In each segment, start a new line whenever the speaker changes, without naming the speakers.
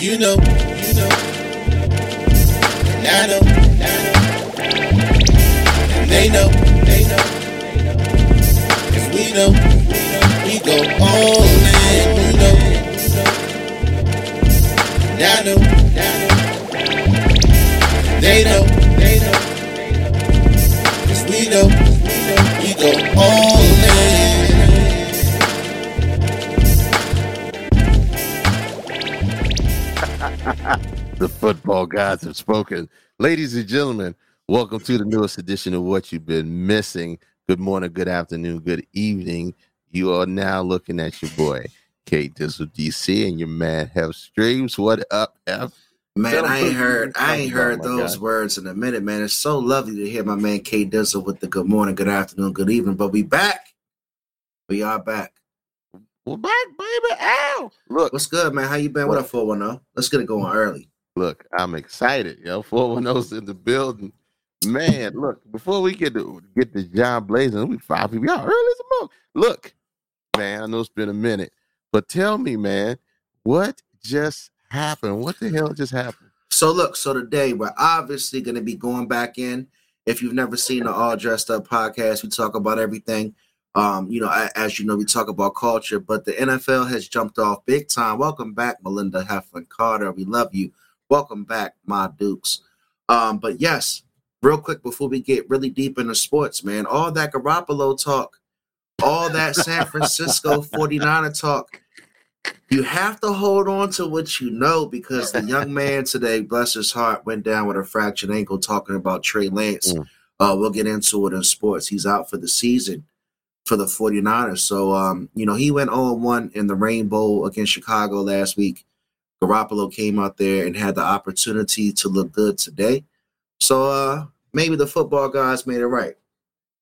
You know, you know. And I know. And they know, they know. Cause we know, we go all in. You know, and I know, know. They know, they know. Cause we know, we go all in.
The football gods have spoken. Ladies and gentlemen, welcome to the newest edition of What You've Been Missing. Good morning, good afternoon, good evening. You are now looking at your boy, K Dizzle DC, and your man, F Streams. What up, F?
Man, I ain't heard I ain't heard those
guy.
words in a minute, man. It's so lovely to hear my man K Dizzle with the good morning, good afternoon, good evening. But we back. We are back.
We're back, baby. Ow! Look,
What's good, man? How you been? What up, 410? Let's get it going early.
Look, I'm excited, yo. 410's in the building. Man, look, before we get to get to John Blazing, we five people. Y'all early as a month. Look, man, I know it's been a minute, but tell me, man, what just happened? What the hell just happened?
So look, so today we're obviously gonna be going back in. If you've never seen the All Dressed Up podcast, we talk about everything. Um, you know, as you know, we talk about culture, but the NFL has jumped off big time. Welcome back, Melinda Heflin Carter. We love you. Welcome back, my Dukes. Um, but yes, real quick before we get really deep into sports, man, all that Garoppolo talk, all that San Francisco 49er talk, you have to hold on to what you know because the young man today, bless his heart, went down with a fractured ankle talking about Trey Lance.
Mm.
Uh, we'll get into it in sports. He's out for the season for the 49ers. So, um, you know, he went 0 1 in the Rainbow against Chicago last week. Garoppolo came out there and had the opportunity to look good today. So, uh, maybe the football guys made it right.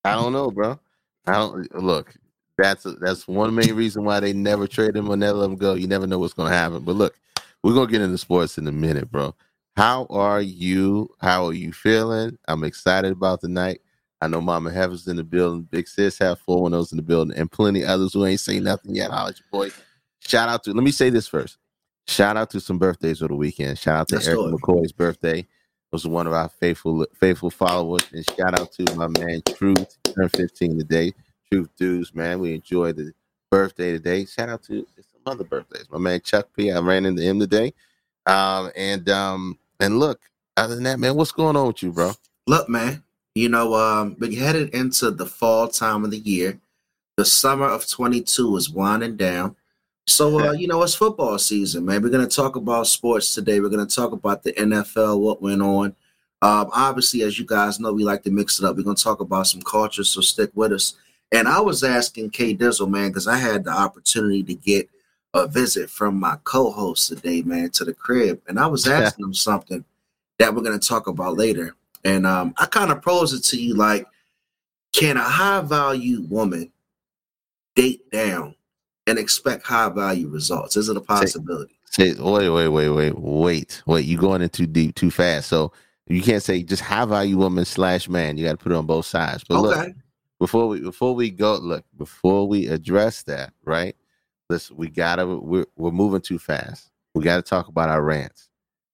I don't know, bro. I don't look. That's that's one main reason why they never trade him or never let him go. You never know what's going to happen. But look, we're gonna get into sports in a minute, bro. How are you? How are you feeling? I'm excited about the night. I know Mama Heaven's in the building. Big Sis have four one those in the building, and plenty others who ain't saying nothing yet. Holla boy. Shout out to. Let me say this first. Shout out to some birthdays of the weekend. Shout out to
Let's
Eric. McCoy's birthday. Was one of our faithful faithful followers, and shout out to my man Truth. Turned 15 today. Truth dudes, man. We enjoyed the birthday today. Shout out to some other birthdays. My man Chuck P. I ran into him today. Um, and um, and look, other than that, man, what's going on with you, bro?
Look, man, you know, um, we're headed into the fall time of the year. The summer of 22 is winding down. So, uh, you know, it's football season, man. We're going to talk about sports today. We're going to talk about the NFL, what went on. Um, obviously, as you guys know, we like to mix it up. We're going to talk about some culture, so stick with us. And I was asking K Dizzle, man, because I had the opportunity to get a visit from my co-host today, man, to the crib. And I was asking him something that we're going to talk about later. And um, I kind of pose it to you like, can a high value woman date down and expect high value results? Is it a possibility?
Say, wait, wait, wait, wait, wait, wait. You're going in too deep, too fast. So you can't say just high value woman slash man. You got to put it on both sides. But look, before we before we go, look before we address that, right? Listen, we gotta we're we're moving too fast. We got to talk about our rants,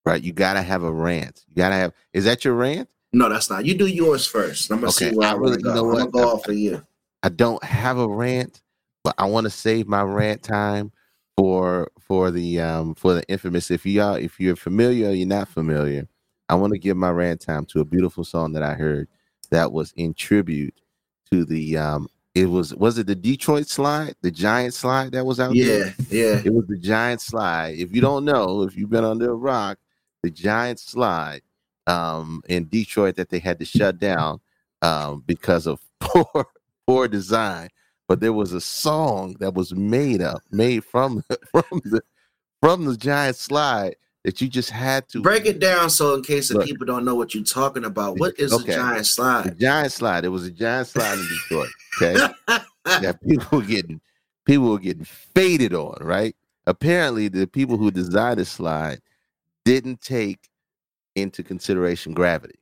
right? You got to have a rant. You got to have. Is that your rant?
No, that's not. You do yours first. I'm gonna
Okay,
see where
I
I
really- you
go.
know
I'm gonna go off for you.
I don't have a rant, but I want to save my rant time for for the um for the infamous. If you are if you're familiar or you're not familiar, I want to give my rant time to a beautiful song that I heard that was in tribute to the um it was was it the Detroit slide, the giant slide that was out there?
Yeah, yeah.
It was the giant slide. If you don't know, if you've been under a rock, the giant slide um, in Detroit that they had to shut down um, because of poor poor design. But there was a song that was made up, made from from the from the giant slide that you just had to
Break it down so in case the
Look.
people don't know what you're talking about. What is
Okay.
a giant
The
slide?
giant slide. It was a giant slide in Detroit. Okay. that people were getting people were getting faded on, right? Apparently, the people who designed the slide didn't take into consideration gravity,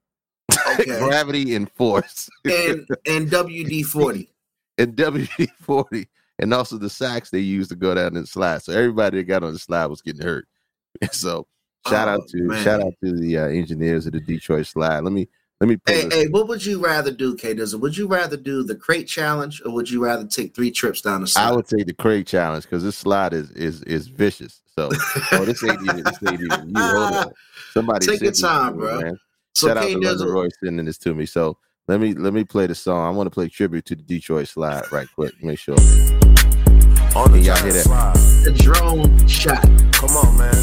Okay.
gravity and force,
and and WD forty.
And WD forty, and also the sacks they used to go down and slide. So everybody that got on the slide was getting hurt. so shout
Oh,
out to
man.
shout out to the uh, engineers of the Detroit Slide. Let me let me
Hey, hey, what would you rather do, K Dizzle? Would you rather do the crate challenge or would you rather take three trips down the slide?
I would take the crate challenge because this slide is is is vicious. So oh, this ain't even this ain't even you. Hold on. Somebody
Take your
to
time,
me,
bro.
man.
so
Shout out
K
to London
Dizzle,
Roy sending this to me. So let me let me play the song. I want to play tribute to the Detroit Slide right quick. Make sure.
On the
Y'all hear that?
slide.
the drone shot.
Come on, man.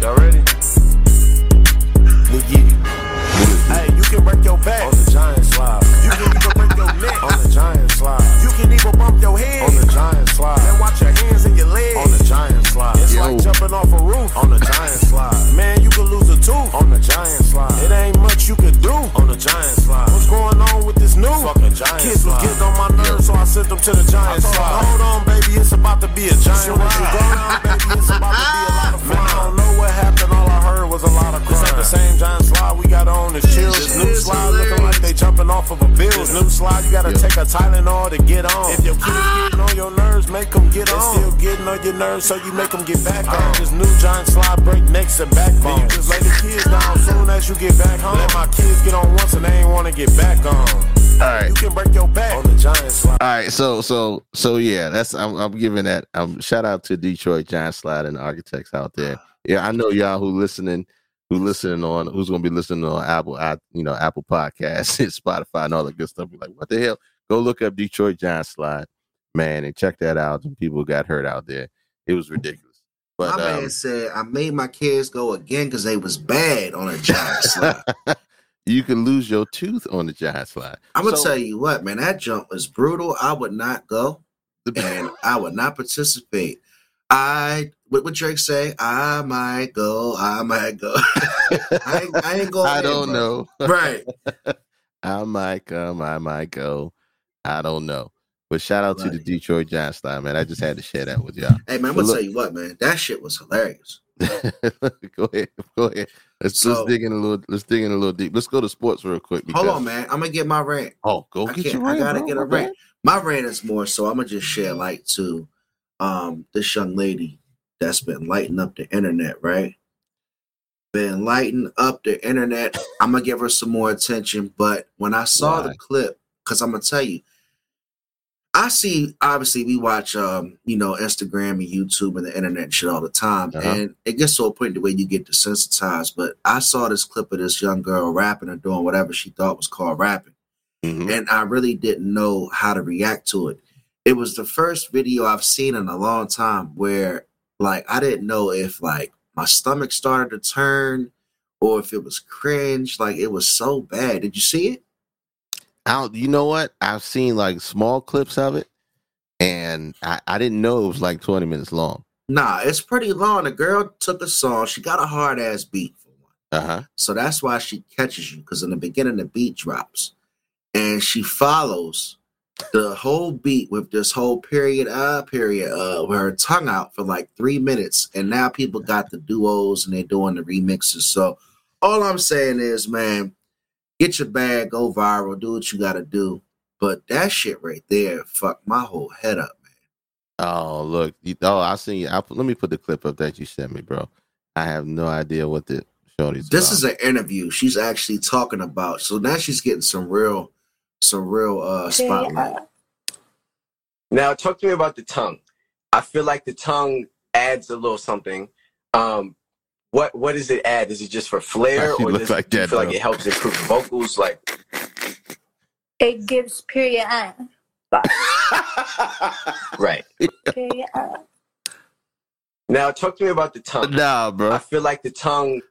Y'all ready? Hey, you can break your back on the giant slide. You can even break your neck on the giant slide. You can even bump your head on the giant slide. Slide. It's
Yo.
like jumping off a roof on the giant slide. Man, you could lose a tooth on the giant slide. It ain't much you could do on the giant slide. What's going on with this new fucking giant Kids was getting on my nerves, so I sent them to the giant slide. Hold on, baby, it's about to be a giant ride. You go down, baby, it's about to be a we got chill. This new slide looking like they jumping off of a bill. This new slide, you gotta
Yeah.
take a Tylenol to get on. If your kids getting on your nerves, make them get on. They still getting on your nerves, so you make them get back on. This new giant slide break necks and backbone. You just lay the kids down soon as you get back home. Let my kids get on once and they ain't wanna get back on.
All right.
You can break your back on the giant slide.
All right, so so so yeah, that's I'm I'm giving that um shout out to Detroit Giant Slide and the architects out there. Yeah, I know y'all who listening who listening on who's gonna be listening on Apple you know Apple Podcasts and Spotify and all the good stuff. Be like, what the hell? Go look up Detroit Giant Slide, man, and check that out. And people got hurt out there. It was ridiculous.
My
But um,
man said I made my kids go again because they was bad on a giant slide.
you can lose your tooth on the Giant Slide.
I'm gonna
So-
tell you what, man, that jump was brutal. I would not go and I would not participate. I what would Drake say? I might go, I might go. I ain't, I ain't going.
I don't know.
Right.
I might come, I might go. I don't know. But shout out to the Detroit Giants man. I just had to share that with y'all.
Hey man, I'm
But
gonna
look-
tell you what, man. That shit was hilarious.
go ahead, go ahead. Let's
So-
let's dig in a little. Let's dig in a little deep. Let's go to sports real quick.
Hold on, man. I'm gonna get my rant.
Oh, go
I
get your
I gotta
bro.
get a rant. My rant is more so I'm gonna just share light to um this young lady that's been lighting up the internet, right? Been lighting up the internet. I'm gonna give her some more attention, but when I saw the clip, because I'm gonna tell you, I see obviously we watch um, you know, Instagram and YouTube and the internet and shit all the time.
Uh-huh.
And it gets to a point the way you get desensitized. But I saw this clip of this young girl rapping or doing whatever she thought was called rapping
Mhm.
and I really didn't know how to react to it. It was the first video I've seen in a long time where like I didn't know if like my stomach started to turn or if it was cringe. Like it was so bad. Did you see it?
I don't, you know what? I've seen like small clips of it, and I, I didn't know it was like 20 minutes long.
Nah, it's pretty long. The girl took a song. She got a hard ass beat for one.
Uh huh.
So that's why she catches you because in the beginning the beat drops and she follows the whole beat with this whole period uh period uh with her tongue out for like three minutes and now people got the duos and they're doing the remixes. So all I'm saying is man, get your bag, go viral, do what you gotta do. But that shit right there fucked my whole head up, man.
Oh, look. You, oh, I seen you. I, let me put the clip up that you sent me, bro. I have no idea what the shorty's
This
about.
is an interview she's actually talking about. So now she's getting some real some real uh spotlight.
Now, talk to me about the tongue. I feel like the tongue adds a little something. Um, what what does it add? Is it just for flair, or does
like
do you
that,
feel like it helps improve vocals? Like,
It gives period on.
right
Period on.
now, talk to me about the tongue.
Nah, bro.
I feel like the tongue.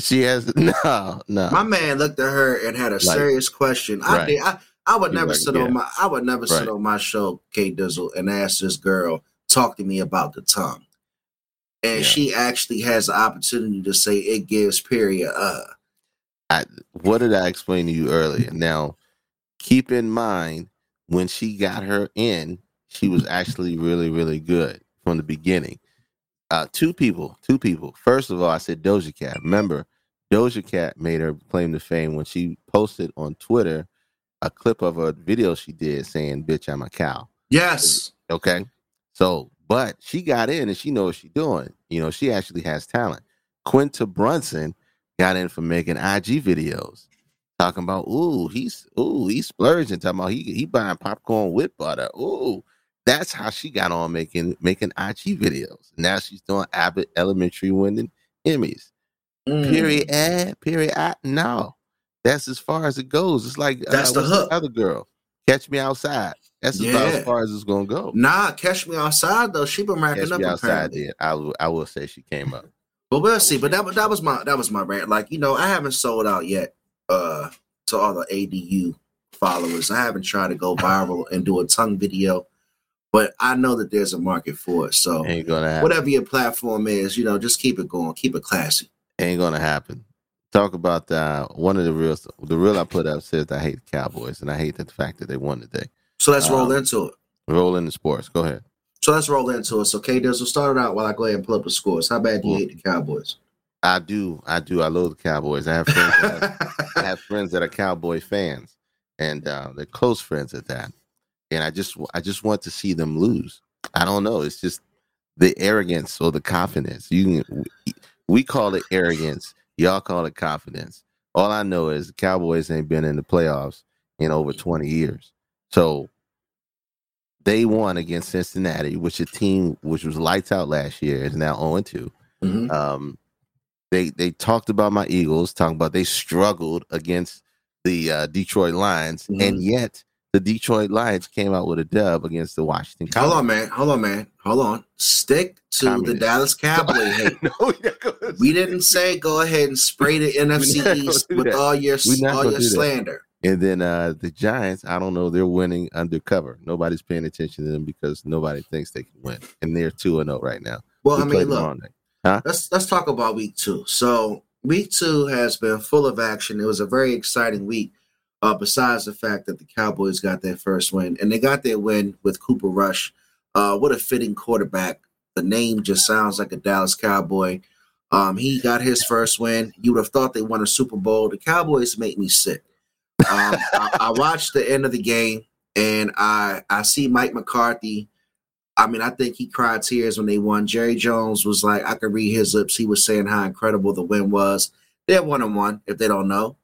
She has no, no.
My man looked at her and had a serious question. I
right.
did. I, I would never
like,
sit
yeah.
on my I would never sit on my show, K Dizzle, and ask this girl, talk to me about the tongue. And
Yeah.
she actually has the opportunity to say it gives period uh
I, what did I explain to you earlier? Now, keep in mind when she got her in, she was actually really, really good from the beginning. Uh, two people, two people. First of all, I said Doja Cat. Remember, Doja Cat made her claim to fame when she posted on Twitter a clip of a video she did saying, "Bitch, I'm a cow."
Yes.
Okay. So, but she got in and she knows what she's doing. You know, she actually has talent. Quinta Brunson got in for making IG videos, talking about, ooh, he's ooh, he's splurging, talking about he he buying popcorn with butter. Ooh, that's how she got on making making IG videos. Now she's doing Abbott Elementary winning Emmys.
Mm.
Period. Period. No, that's as far as it goes. It's like
That's the
what's
hook.
other girl, Catch Me Outside. That's about as far as it's gonna go.
Nah, catch me outside though. She been racking
Catch
up
Me Outside did. I will. I will say she came up.
But we'll see. But that was that was my that was my rant. Like you know, I haven't sold out yet uh to all the ADU followers. I haven't tried to go viral and do a tongue video, but I know that there's a market for it. So whatever your platform is, you know, just keep it going, keep it classy.
Ain't gonna happen. Talk about uh, one of the real The real I put up says I hate the Cowboys and I hate the fact that they won today.
So let's roll
Um,
into it.
Roll in the sports. Go ahead.
So let's roll into it. So K Dizzle, start it out while I go ahead and pull up the scores. How bad do you
Cool.
hate the Cowboys?
I do. I do. I love the Cowboys. I have friends. That have, I have friends that are Cowboy fans, and uh, they're close friends at that. And I just, I just want to see them lose. I don't know. It's just the arrogance or the confidence. You can, we call it arrogance. Y'all call it confidence. All I know is the Cowboys ain't been in the playoffs in over twenty years. So they won against Cincinnati, which a team which was lights out last year is now 0 2.
Mhm.
Um, they they talked about my Eagles, talking about they struggled against the uh, Detroit Lions,
Mhm.
and yet the Detroit Lions came out with a dub against the Washington.
Hold
Commanders.
on, man. Hold on, man. Hold on. Stick to the Dallas Cowboy hate.
no, we're not gonna-
We didn't say go ahead and spray the NFC East with
that.
all your all your
do that.
slander.
And then uh, the Giants, I don't know, they're winning undercover. Nobody's paying attention to them because nobody thinks they can win, and they're two and zero right now.
Well,
We
I mean, look,
night.
let's let's talk about week two. So week two has been full of action. It was a very exciting week. Uh, besides the fact that the Cowboys got their first win, and they got their win with Cooper Rush. Uh, what a fitting quarterback. The name just sounds like a Dallas Cowboy. Um, he got his first win. You would have thought they won a Super Bowl. The Cowboys make me sick. Um, I, I watched the end of the game, and I I see Mike McCarthy. I mean, I think he cried tears when they won. Jerry Jones was like, I could read his lips. He was saying how incredible the win was. They're one on one. If they don't know,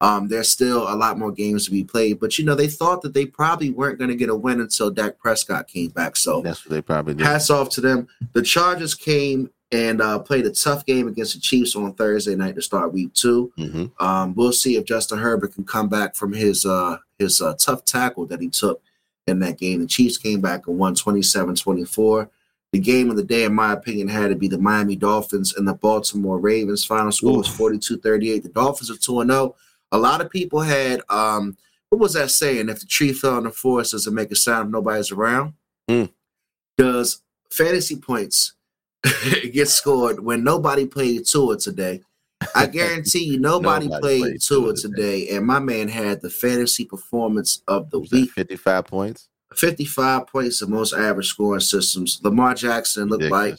um, there's still a lot more games to be played. But you know, they thought that they probably weren't going to get a win until Dak Prescott came back. So
That's what they probably did.
hats off to them. The Chargers came and uh, played a tough game against the Chiefs on Thursday night to start week two.
hmm
Um, we'll see if Justin Herbert can come back from his uh, his uh, tough tackle that he took in that game. The Chiefs came back and won 27-24. The game of the day, in my opinion, had to be the Miami Dolphins and the Baltimore Ravens. Final score was 42-38. The Dolphins are 2-0. A lot of people had um, what was that saying? If the tree fell in the forest, does it make a sound if nobody's around?
Hmm.
Does fantasy points get scored when nobody played Tua today? I guarantee you, nobody,
Nobody
played,
played
Tua
Tua
today, and my man had the fantasy performance of the week.
55 points.
55 points, the most average scoring systems. Lamar Jackson looked like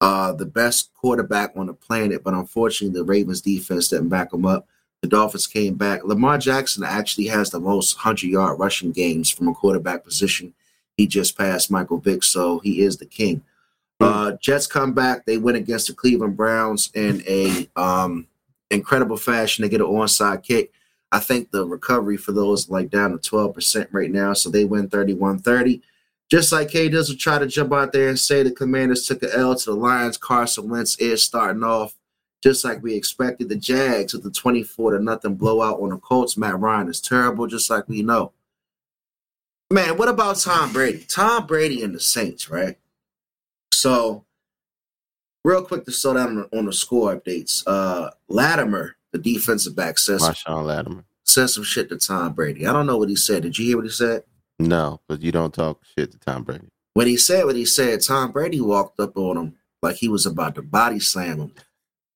uh, the best quarterback on the planet, but unfortunately, the Ravens defense didn't back him up. The Dolphins came back. Lamar Jackson actually has the most 100 yard rushing games from a quarterback position. He just passed Michael Vick, so he is the king. Uh, Jets come back. They win against the Cleveland Browns in a um, incredible fashion. They get an onside kick. I think the recovery for those like down to 12% right now. So they win 31 30. Just like K Dizzle try to jump out there and say the commanders took an L to the Lions, Carson Wentz is starting off just like we expected. The Jags with the 24 to nothing blowout on the Colts. Matt Ryan is terrible, just like we know. Man, what about Tom Brady? Tom Brady and the Saints, right? So, real quick to slow down on, the score updates. Uh Lattimore, the defensive back, says
Marshon Lattimore.
said some shit to Tom Brady. I don't know what he said. Did you hear what he said?
No, but you don't talk shit to Tom Brady.
When he said what he said, Tom Brady walked up on him like he was about to body slam him.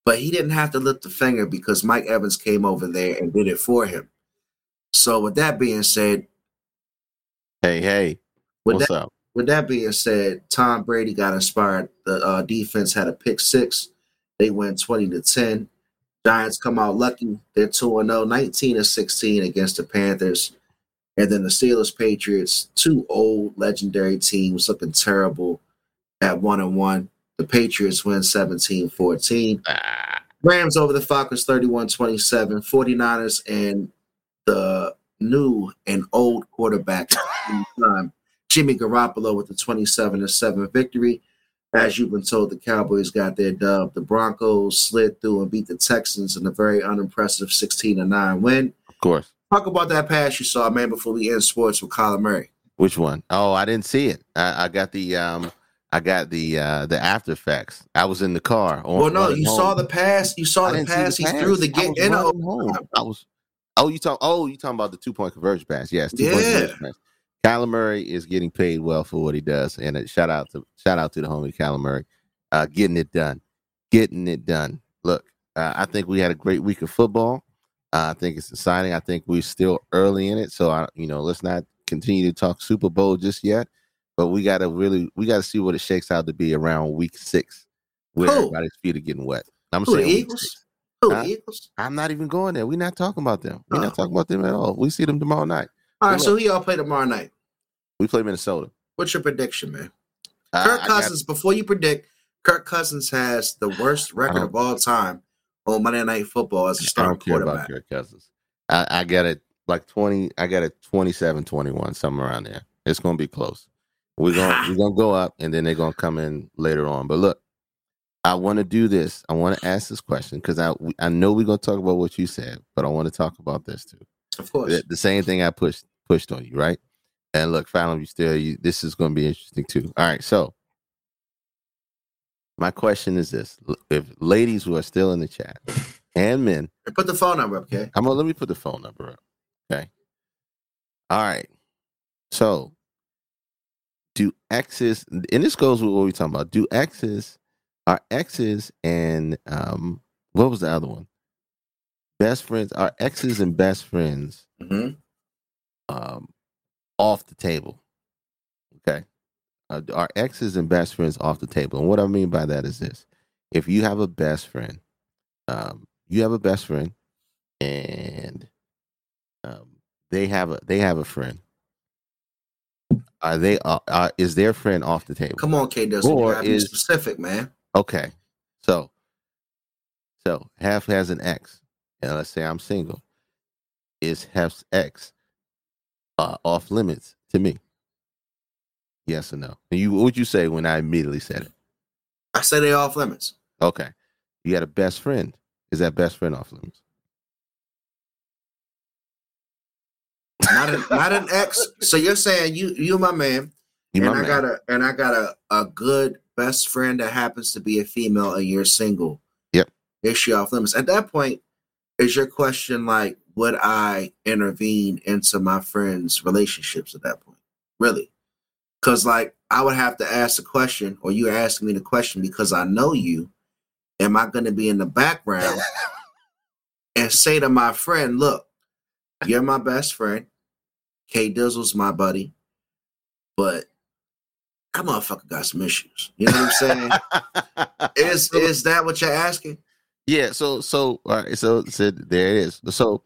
But he didn't have to lift a finger because Mike Evans came over there and did it for him. So with that being said,
Hey, hey,
with
what's
that
up?
with that being said, Tom Brady got inspired. The uh, defense had a pick six. They went 20 to 10. Giants come out lucky. They're 2 0, 19 to 16 against the Panthers. And then the Steelers Patriots, two old legendary teams looking terrible at one and one. The Patriots win 17 14.
Ah,
Rams over the Falcons 31 27. 49ers and the new and old quarterback at the same time. Jimmy Garoppolo with the 27 7 victory. As you've been told, the Cowboys got their dub. The Broncos slid through and beat the Texans in a very unimpressive 16 9 win.
of course.
Talk about that pass you saw, man, before we end sports with Kyler Murray.
Which one? Oh, I didn't see it. I, I got the um, I got the uh the after effects. I was in the car. on-
Well, no, you
home.
saw the pass. You saw
I
the pass. He
pass.
threw the
I was
in.
home. I was. Oh, you talk. Oh, you talking about the two point conversion pass? Yes.
Yeah.
pass. Kyler Murray is getting paid well for what he does, and a shout out to shout out to the homie Kyler Murray, uh, getting it done, getting it done. Look, uh, I think we had a great week of football. Uh, I think it's exciting. I think we're still early in it, so I, you know, let's not continue to talk Super Bowl just yet. But we got to really, we got to see what it shakes out to be around week six, where
Who?
everybody's feet are getting wet. I'm
Who,
saying
Eagles? Oh,
Huh?
Eagles.
I'm not even going there. We're not talking about them. We're
Oh.
not talking about them at all. We see them tomorrow night.
All right, so who y'all play tomorrow night?
We play Minnesota.
What's your prediction, man?
I-
Kirk
I got-
Cousins, before you predict, Kirk Cousins has the worst record of all time on Monday Night Football as a
I
starting
don't care about
quarterback.
Kirk Cousins. I, I got it like 20. I got it 27, 21, somewhere around there. It's going to be close. We're gonna we're to go up, and then they're to come in later on. But look, I want to do this. I want to ask this question because I I know we're to talk about what you said, but I want to talk about this too.
Of course.
the, the same thing I pushed pushed on you, right? And look, finally, you still you, this is to be interesting too. All right, so my question is this: If ladies who are still in the chat and men,
Put the phone number up, okay?
I'm gonna let me put the phone number up. Okay. All right. So, do exes, and this goes with what we're talking about. Do exes, are exes and um, what was the other one? Best friends. Are exes and best friends
hmm
um, off the table. Okay. Uh, our exes and best friends off the table. And what I mean by that is this if you have a best friend, um, you have a best friend and um, they have a they have a friend. Are they uh, uh, is their friend off the table?
Come on, K. Dustin.
Or
be
is-
specific, man.
Okay. So so half has an ex. And let's say I'm single. Is half's ex uh, off limits to me? Yes or no? And you what would you say when I immediately said it?
I say they off limits.
Okay. You got a best friend. Is that best friend off limits?
Not an not an ex. So you're saying you you my man,
You
and
my
I
man.
got a and I got a, a good best friend that happens to be a female and you're single.
Yep.
Is she off limits? At that point, is your question like, would I intervene into my friends' relationships at that point? Really? Because like I would have to ask the question, or you asking me the question because I know you. Am I going to be in the background and say to my friend, "Look, you're my best friend. K Dizzle's my buddy, but that motherfucker got some issues. You know what I'm saying? is is that what you're asking?
Yeah, so so all right, so, so there it is. So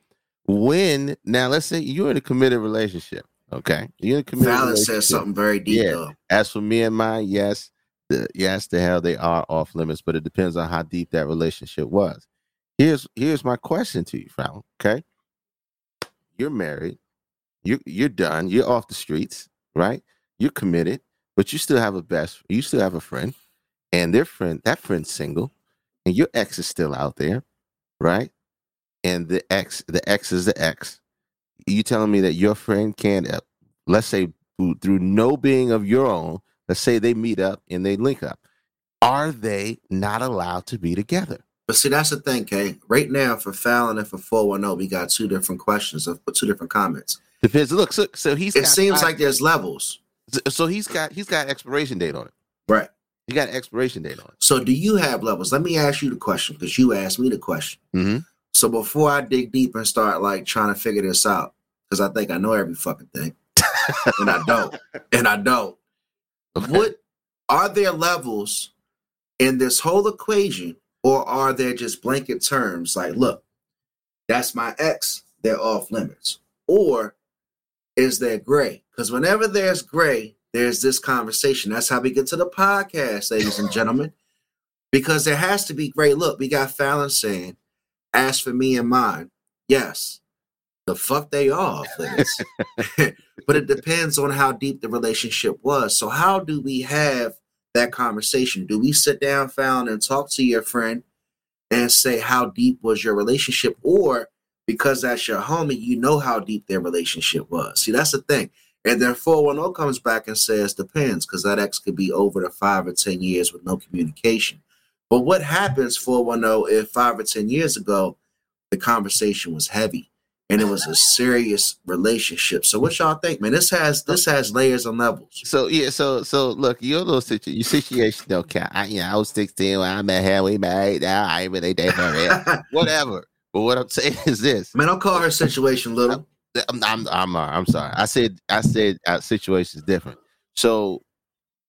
when now let's say you're in a committed relationship, okay? You're in a committed relationship.
says something very deep
Yeah.
though.
As for me and mine, yes, the, yes, the hell they are off limits, but it depends on how deep that relationship was. Here's here's my question to you, Fallon. Okay, you're married, you you're done, you're off the streets, right? You're committed, but you still have a best, you still have a friend, and their friend, that friend's single, and your ex is still out there, right? And the ex, the ex is the ex. You telling me that your friend can't, uh, let's say through, no being of your own, let's say they meet up and they link up. Are they not allowed to be together?
But see, that's the thing, Kay. Right now, for Fallon and for 410, we got two different questions of two different comments.
Depends. Look, so, so he's
It seems
five-
like there's levels.
so he's got he's got expiration date on it.
Right.
He got an expiration date on it.
So do you have levels? Let me ask you the question because you asked me the question.
Mm-hmm.
So before I dig deep and start like trying to figure this out, because I think I know every fucking thing, and I don't, and I don't. What are there levels in this whole equation, or are there just blanket terms like, look, that's my ex, they're off limits, or is there gray? Because whenever there's gray, there's this conversation. That's how we get to the podcast, ladies and gentlemen. because there has to be great. Look, we got Fallon saying, "As for me and mine, yes, the fuck they are but it depends on how deep the relationship was. So, how do we have that conversation? Do we sit down, Fallon, and talk to your friend and say how deep was your relationship, or because that's your homie, you know how deep their relationship was? See, that's the thing. And then 410 comes back and says, depends, because that ex could be over the five or 10 years with no communication. But what happens, 410, if five or 10 years ago, the conversation was heavy and it was a serious relationship? So what y'all think, man? This has this has layers and levels.
So yeah, so so look, your little situation, your situation don't count. I, you know, I was sixteen when I met her. We married now. I ain't really dating her. Whatever. But what I'm saying is this.
Man, don't call her situation little.
I'm, I'm, I'm, uh, I'm sorry. I said, I said, our situation is different. So,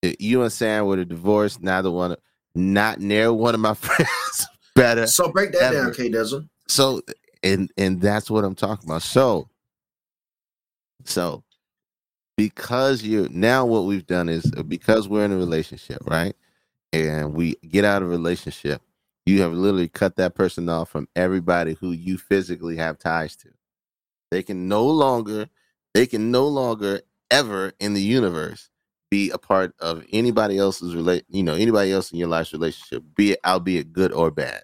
uh, you and Sam with a divorce. Neither one, not near one of my friends better.
So break that
Ever.
down, K Dizzle.
So, and and that's what I'm talking about. So, so because you now what we've done is uh, because we're in a relationship, right? And we get out of a relationship, you have literally cut that person off from everybody who you physically have ties to. They can no longer, they can no longer ever in the universe be a part of anybody else's relate, you know, anybody else in your life's relationship, be it albeit good or bad.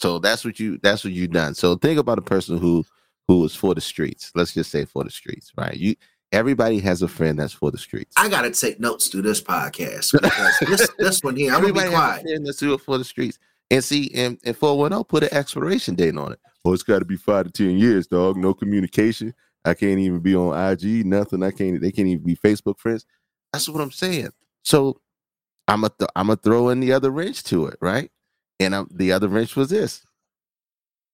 So that's what you that's what you've done. So think about a person who who is for the streets. Let's just say for the streets, right? You everybody has a friend that's for the streets.
I gotta take notes through this podcast because this this one here, I'm gonna
Everybody
be
has a
quiet.
friend that's do it for the streets. And see, and, and 410 put an expiration date on it. Oh, it's got to be five to ten years, dog. No communication. I can't even be on IG, nothing. I can't. They can't even be Facebook friends. That's what I'm saying. So I'm a th- I'm gonna throw in the other wrench to it, right? And I'm, the other wrench was this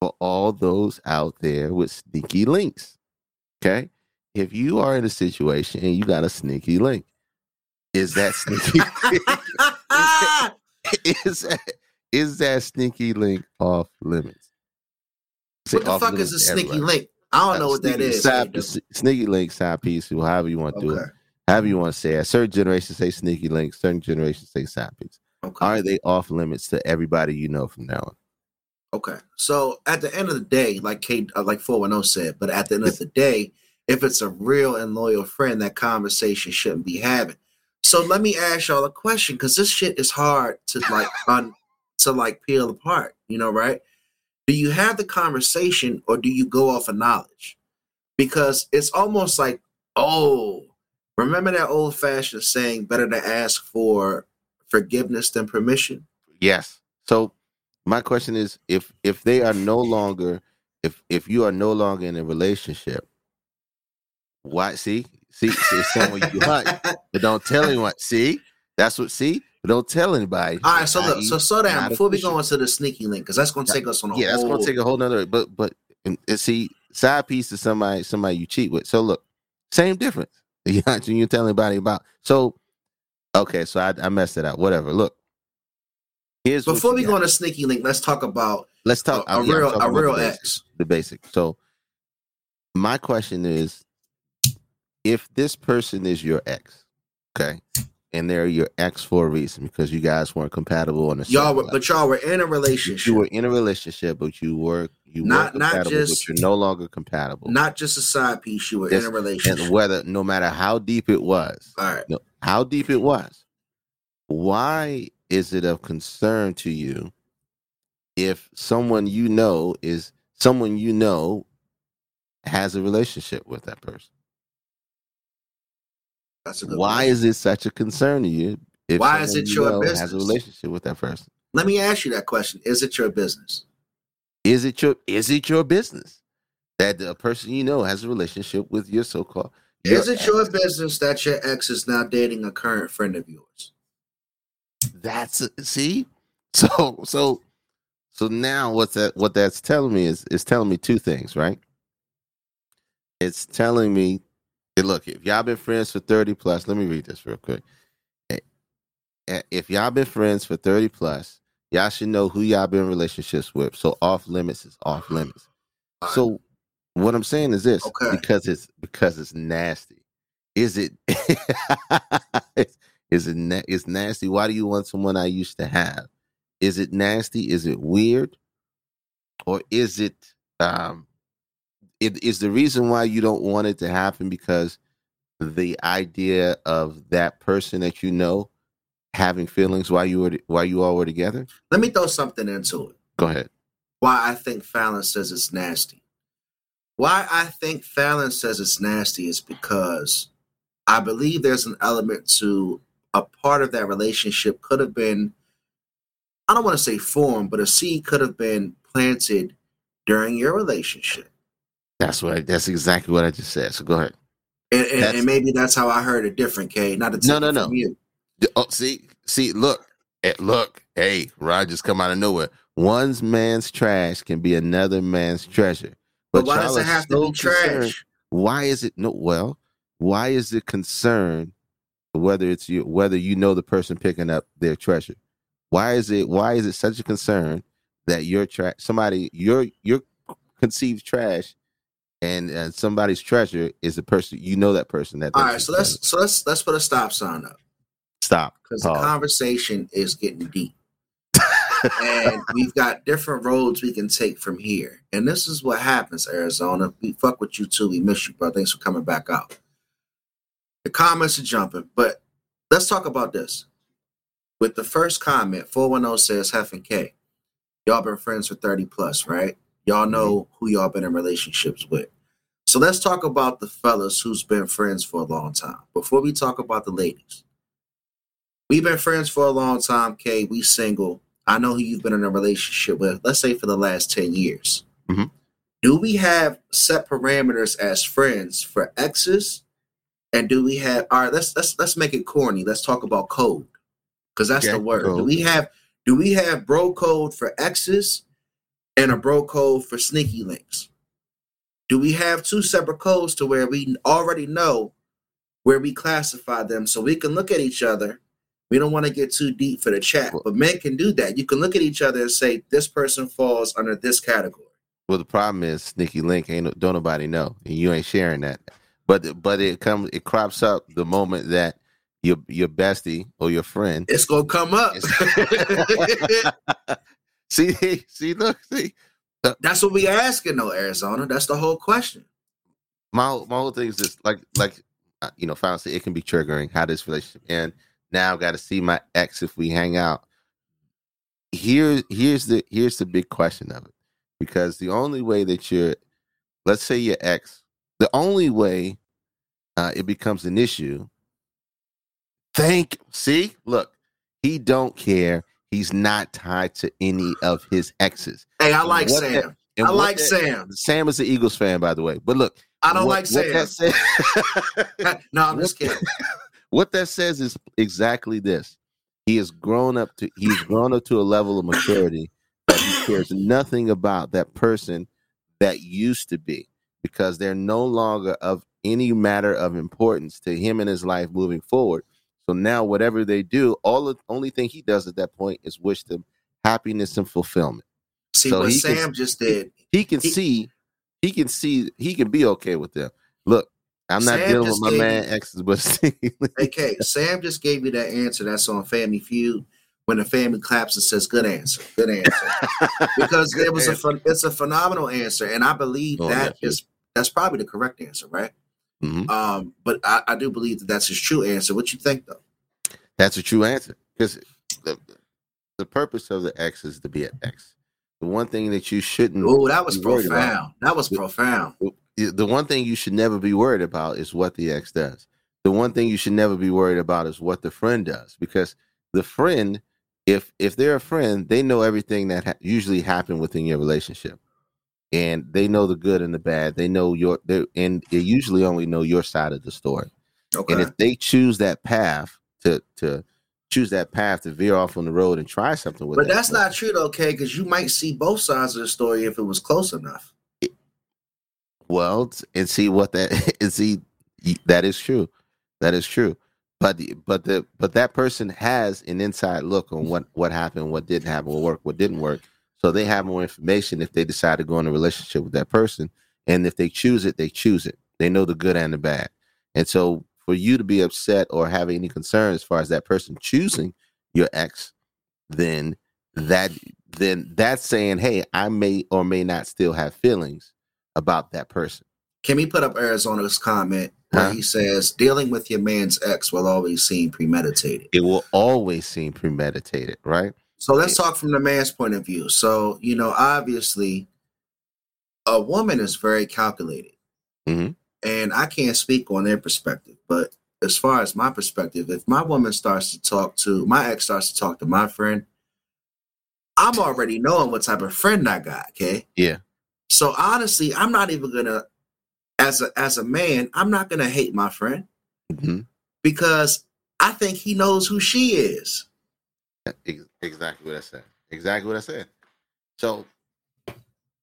for all those out there with sneaky links. Okay, if you are in a situation and you got a sneaky link, is that sneaky? is that is that sneaky link off limits? Say
what the fuck is a sneaky link? I don't know
Uh,
what that is.
Side, sneaky link, side piece, however you want to do it. However you want to say it. Certain generations say sneaky link, certain generations say side piece.
Okay.
Are they off limits to everybody you know from now on?
Okay. So at the end of the day, like Kate, uh, like 410 said, but at the end of the day, if it's a real and loyal friend, that conversation shouldn't be having. So let me ask y'all a question because this shit is hard to like un to like peel apart, you know, right? Do you have the conversation or do you go off of knowledge? Because it's almost like, oh, remember that old fashioned saying, better to ask for forgiveness than permission?
Yes. So my question is if if they are no longer if if you are no longer in a relationship, why see? See, see someone you hunt, but don't tell anyone. See? That's what see? But don't tell anybody.
All right, so look,
i.e.
so slow down before we go into the sneaky link, because that's going to take us on a
yeah, that's gonna take a whole nother. But but and, and see, side piece is somebody somebody you cheat with. So look, same difference. You not you tell anybody about. So okay, so I, I messed it up. Whatever. Look, here's
Before we
got.
go into sneaky link, let's talk about
Let's talk
a, a
yeah,
real a
the
real
basics,
X.
The basic. So my question is, if this person is your ex, okay, and they're your ex for a reason because you guys weren't compatible on a
Y'all, were, but y'all were in a relationship.
you were in a relationship, but you were you
Not-
were
not just-
but you're no longer compatible.
not just a side piece. You were in a relationship.
and
relationship.
whether no matter how deep it was,
All right.
no, how deep it was, why is it of concern to you if someone you know is someone you know has a relationship with that person?
A
Why
question.
is it such a concern to you?
Why is it your
know Has a relationship with that person.
Let me ask you that question: Is it your business?
Is it your is it your business that the person you know has a relationship with your so called?
Is it your business that your ex is now dating a current friend of yours?
That's see, so so so now what's that? What that's telling me is is telling me two things, right? It's telling me, look, if y'all been friends for thirty plus, let me read this real quick. Eh, eh, If y'all been friends for thirty plus, y'all should know who y'all been in relationships with. So off limits is off limits. So what I'm saying is this,
Okay.
because it's because it's nasty. Is it? is it? Na- it's nasty. Why do you want someone I used to have? Is it nasty? Is it weird? Or is it um it is the reason why you don't want it to happen because the idea of that person that you know having feelings while you were while you all were together?
Let me throw something into it.
Go ahead.
Why I think Fallon says it's nasty. Why I think Fallon says it's nasty is because I believe there's an element to a part of that relationship could have been, I don't want to say formed, but a seed could have been planted during your relationship.
That's what I, that's exactly what I just said. So go ahead.
And, and, and maybe that's how I heard it different, K. Not to
No, no, no.
you.
Oh, see, see, look, eh, look, hey, Rogers come out of nowhere. One man's trash can be another man's treasure.
But, why does it have
so
to be
concerned-
trash?
Why is it no? Well, why is it concerned whether it's you whether you know the person picking up their treasure? Why is it why is it such a concern that your trash somebody your your conceived trash and uh, somebody's treasure is the person you know that person that
All right, so let's so let's let's put a stop sign up
stop
because the conversation is getting deep. and we've got different roads we can take from here. And this is what happens, Arizona. We fuck with you too. We miss you, bro. Thanks for coming back out. The comments are jumping, but let's talk about this. With the first comment, 410 says Hef and K. Y'all been friends for 30 plus, right? Y'all know who y'all been in relationships with. So let's talk about the fellas who's been friends for a long time. Before we talk about the ladies. We've been friends for a long time, Kay. We single. I know who you've been in a relationship with, let's say for the last 10 years.
Mhm.
Do we have set parameters as friends for exes? And do we have all right, let's let's let's make it corny. Let's talk about code. Because that's the word. Do we have do we have bro code for exes and a bro code for sneaky links? Do we have two separate codes to where we already know where we classify them so we can look at each other? We don't want to get too deep for the chat, but men can do that. You can look at each other and say, this person falls under this category.
Well, the problem is Sneaky Link ain't don't nobody know, and you ain't sharing that. But but it comes it crops up the moment that your your bestie or your friend.
It's gonna come up.
see see look see
That's what we asking though, Arizona. That's the whole question.
my whole- my whole thing is just like like uh, you know, finally it can be triggering how this relationship and now got to see my ex if we hang out. Here here's the here's the big question of it because the only way that you're let's say your ex the only way uh, it becomes an issue thank see look he don't care he's not tied to any of his exes
Hey, I like Sam.
that- and
I like
that-
Sam.
sam is an eagles fan by the way but look
I don't
what-
like Sam.
what that said-
no, I'm just kidding.
what that says is exactly this. He has grown up to he's grown up to a level of maturity that he cares nothing about that person that used to be because they're no longer of any matter of importance to him in his life moving forward. So now whatever they do, all the only thing he does at that point is wish them happiness and fulfillment.
See
So
what
he can-
Sam just did.
He can
He-
see he can see he can be okay with them. Look, I'm not
Sam
dealing with my
gave
man exes, but
Okay, Sam just gave me that answer that's on Family Feud when the family claps and says, "Good answer, good answer," because it was a it's a phenomenal answer, and I believe
Oh,
that is that's probably the correct answer, right?
Mhm.
Um, but I, I do believe that that's his true answer. What you think, though?
That's a true answer because the, the purpose of the X is to be an X. The one thing that you shouldn't,
Oh, that was
be worried about.
profound. That was profound.
the one thing you should never be worried about is what the X does. The one thing you should never be worried about is what the friend does because the friend, if if they're a friend, they know everything that ha- usually happened within your relationship, and they know the good and the bad. They know your they and they usually only know your side of the story.
Okay,
And if they choose that path to to choose that path to veer off on the road and try something with
but
that
that's
person,
not true, though, okay? Because you might see both sides of the story if it was close enough.
well and see what that and see that is true that is true but the, but the but that person has an inside look on what what happened what didn't happen what worked what didn't work so they have more information if they decide to go in a relationship with that person and if they choose it they choose it they know the good and the bad and so for you to be upset or have any concern as far as that person choosing your ex then that then that's saying, hey, I may or may not still have feelings about that person.
Can we put up Arizona's comment where
Huh?
he says, dealing with your man's ex will always seem premeditated?
It will always seem premeditated, right?
So let's talk from the man's point of view. So, you know, obviously, a woman is very calculated.
Mhm.
And I can't speak on their perspective, but as far as my perspective, if my woman starts to talk to my ex starts to talk to my friend, I'm already knowing what type of friend I got. Okay.
Yeah.
So honestly, I'm not even gonna, as a as a man, I'm not gonna hate my friend
hmm
because I think he knows who she is.
Ex- Exactly what I said. Exactly what I said. So,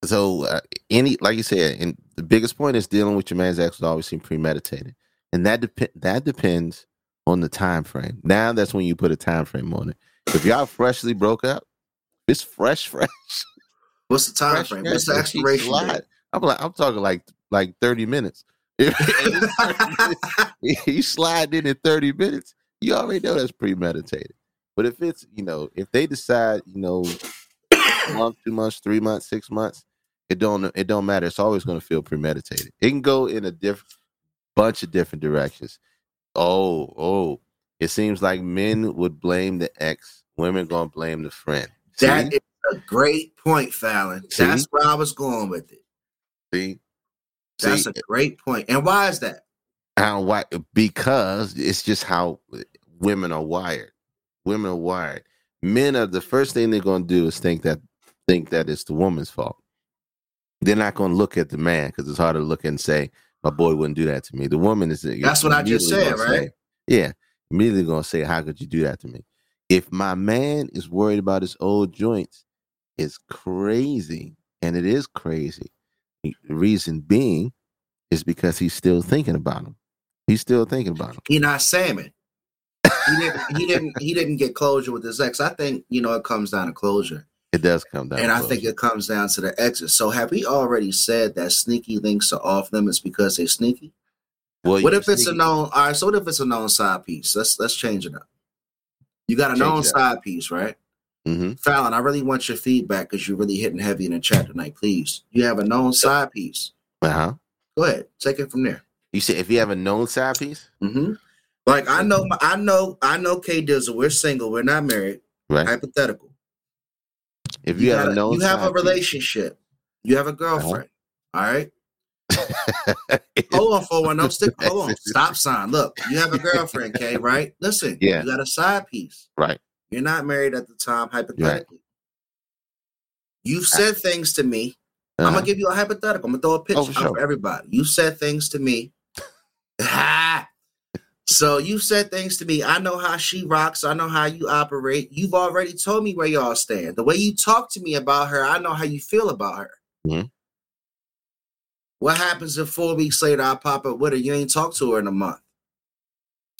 so uh, any like you said, and the biggest point is dealing with your man's ex will always seem premeditated, and that depend that depends on the time frame. Now that's when you put a time frame on it. If y'all freshly broke up, it's fresh, fresh.
What's the time
fresh,
frame?
fresh,
What's the expiration date?
I'm like, I'm talking like like thirty minutes. he slide in in 30 minutes, you already know that's premeditated. But if it's, you know, if they decide, you know, month, two months, three months, six months, it don't it don't matter. It's always going to feel premeditated. It can go in a different bunch of different directions. Oh, oh, it seems like men would blame the ex, women gonna blame the friend.
That
See?
is a great point, Fallon.
See?
That's where I was going with it.
See?
That's
See?
a great point. And why is that?
How why? Because it's just how women are wired. Women are wired. Men are the first thing they're going to do is think that think that it's the woman's fault. They're not going to look at the man because it's hard to look and say, "My boy wouldn't do that to me." The woman is.
That's what I just said, right?
say- yeah, immediately going to say, "How could you do that to me?" If my man is worried about his old joints, it's crazy, and it is crazy. The reason being is because he's still thinking about him. He's still thinking about him.
He not salmon. He didn't. He didn't. He didn't get closure with his ex. I think you know it comes down to closure,
It does come down.
and I think it comes down to the exes. So have we already said that sneaky links are off them limits because they're sneaky?
Well,
What if it's a known? All right. So what if it's a known side piece? Let's let's change it up. You got a
Change
known side piece, right?
Mhm.
Fallon, I really want your feedback because you're really hitting heavy in the chat tonight. Please, you have a known side piece.
Uh-huh.
Go ahead, take it from there.
You said if you have a known side piece,
hmm Like I know, I know, I know. K Dizzle, we're single, we're not married.
right?
Hypothetical.
If you, have a
you have a relationship. You have a girlfriend. All right. Hold on for one. No stick. Hold on. Stop sign. Look, you have a girlfriend, K. Right. Listen.
Yeah.
You got a side piece.
right.
You're not married at the time. Hypothetically. You've said things to me I'm
Uh-huh.
gonna give you a hypothetical. I'm gonna throw a picture
Oh, for
out
sure.
for everybody. You said things to me. Ah. So you've said things to me. I know how she rocks. I know how you operate. You've already told me where y'all stand. The way you talk to me about her, I know how you feel about her.
Mhm.
What happens if four weeks later I pop up with her? You ain't talked to her in a month.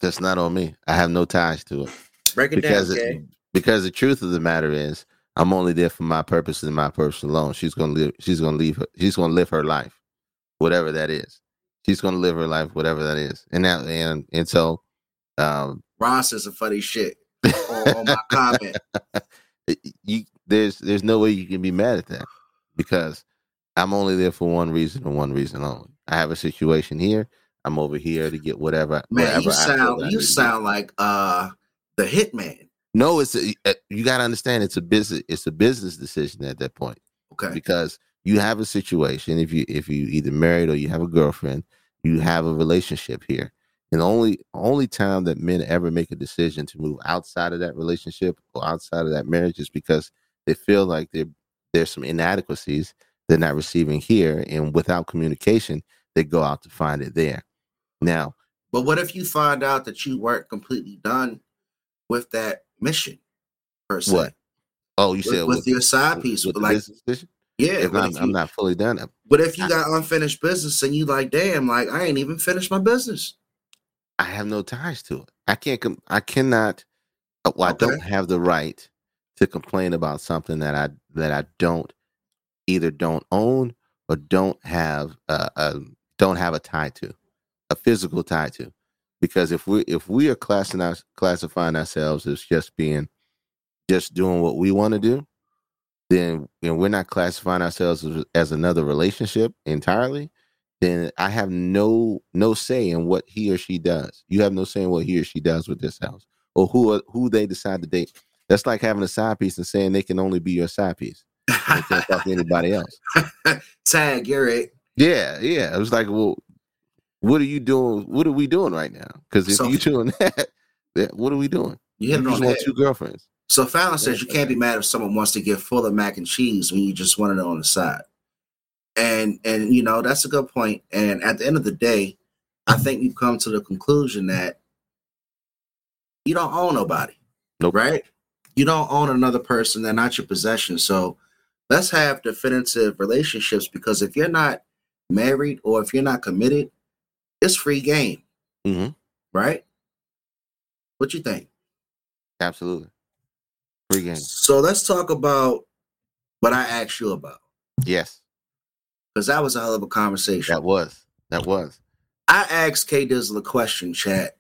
That's not on me. I have no ties to it
Break it
because
down,
it- because the truth of the matter is, I'm only there for my purpose and my purpose alone. She's gonna live. She's gonna leave. Her, she's gonna live her life, whatever that is. She's gonna live her life, whatever that is. And that and and so, um,
Ron says some funny shit on, on my comment.
you there's there's no way you can be mad at that because I'm only there for one reason and one reason only. I have a situation here. I'm over here to get whatever.
Man,
whatever
you sound you
need to get.
sound like uh the hitman.
No, it's a, uh, you got to understand. It's a business. It's a business decision at that point
Okay.
because you have a situation. If you if you either married or you have a girlfriend, you have a relationship here. And the only only time that men ever make a decision to move outside of that relationship or outside of that marriage is because they feel like there there's some inadequacies they're not receiving here, and without communication, they go out to find it there. Now,
But what if you find out that you weren't completely done with that mission per se?
What? oh, you
With,
said
with your side piece,
with the
like
business decision?
Yeah.
If
But
I'm, I'm not fully done.
but if you got unfinished business and you like, damn, like I ain't even finished my business.
I have no ties to it. I can't. Com- I cannot. uh, Well, I don't have the right to complain about something that I that I don't either don't own or don't have uh, a don't have a tie to, a physical tie to. Because if we if we are classing our, classifying ourselves as just being just doing what we want to do, then and we're not classifying ourselves as, as another relationship entirely, then I have no no say in what he or she does. You have no say in what he or she does with this house or who who they decide to date. That's like having a side piece and saying they can only be your side piece. They can't talk to anybody else.
Tag, you're it.
Yeah, yeah. It was like, well, what are you doing? What are we doing right now? Because if
So-
you doing that, then what are we doing?
You
You just want two girlfriends.
So Fallon says you can't be mad if someone wants to get full of mac and cheese when you just want it on the side. And and you know, that's a good point. And at the end of the day, I think we've come to the conclusion that you don't own nobody.
Nope.
Right? You don't own another person, they're not your possession. So let's have definitive relationships because if you're not married or if you're not committed, it's free game,
Mm-hmm.
right? What you think?
Absolutely. Free game.
So let's talk about what I asked you about.
Yes,
because that was a hell of a conversation.
that was. That was.
I asked K Dizzle a question, chat,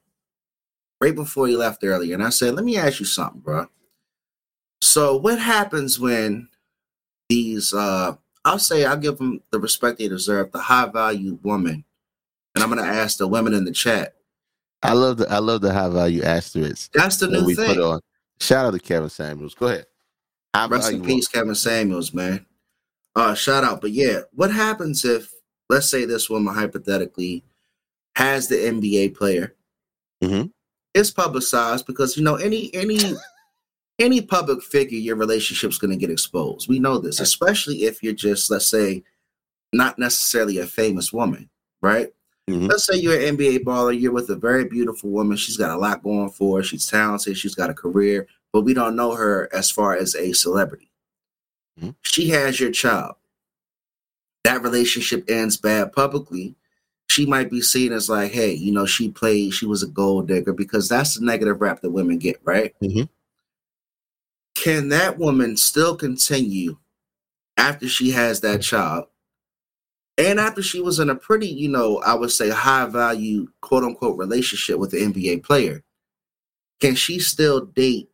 right before he left earlier, and I said, "Let me ask you something, bro. So, what happens when these? uh I'll say I'll give them the respect they deserve, the high value woman, and I'm gonna ask the women in the chat.
I love the I love the high value asterisks
That's the new
we put on. Shout out to Kevin Samuels. Go ahead. High
Rest in peace, Kevin Samuels, man. Uh, shout out. But yeah, what happens if, let's say, this woman hypothetically has the NBA player?
Mhm.
It's publicized because you know any any any public figure, your relationship's going to get exposed. We know this, especially if you're just, let's say, not necessarily a famous woman, right?
Mhm.
Let's say you're an NBA baller, you're with a very beautiful woman. She's got a lot going for her. She's talented. She's got a career, but we don't know her as far as a celebrity.
Mhm.
She has your child. That relationship ends bad publicly. She might be seen as like, hey, you know, she played, she was a gold digger because that's the negative rap that women get, right?
Mhm.
Can that woman still continue after she has that child and after she was in a pretty, you know, I would say high value, quote unquote, relationship with the NBA player, can she still date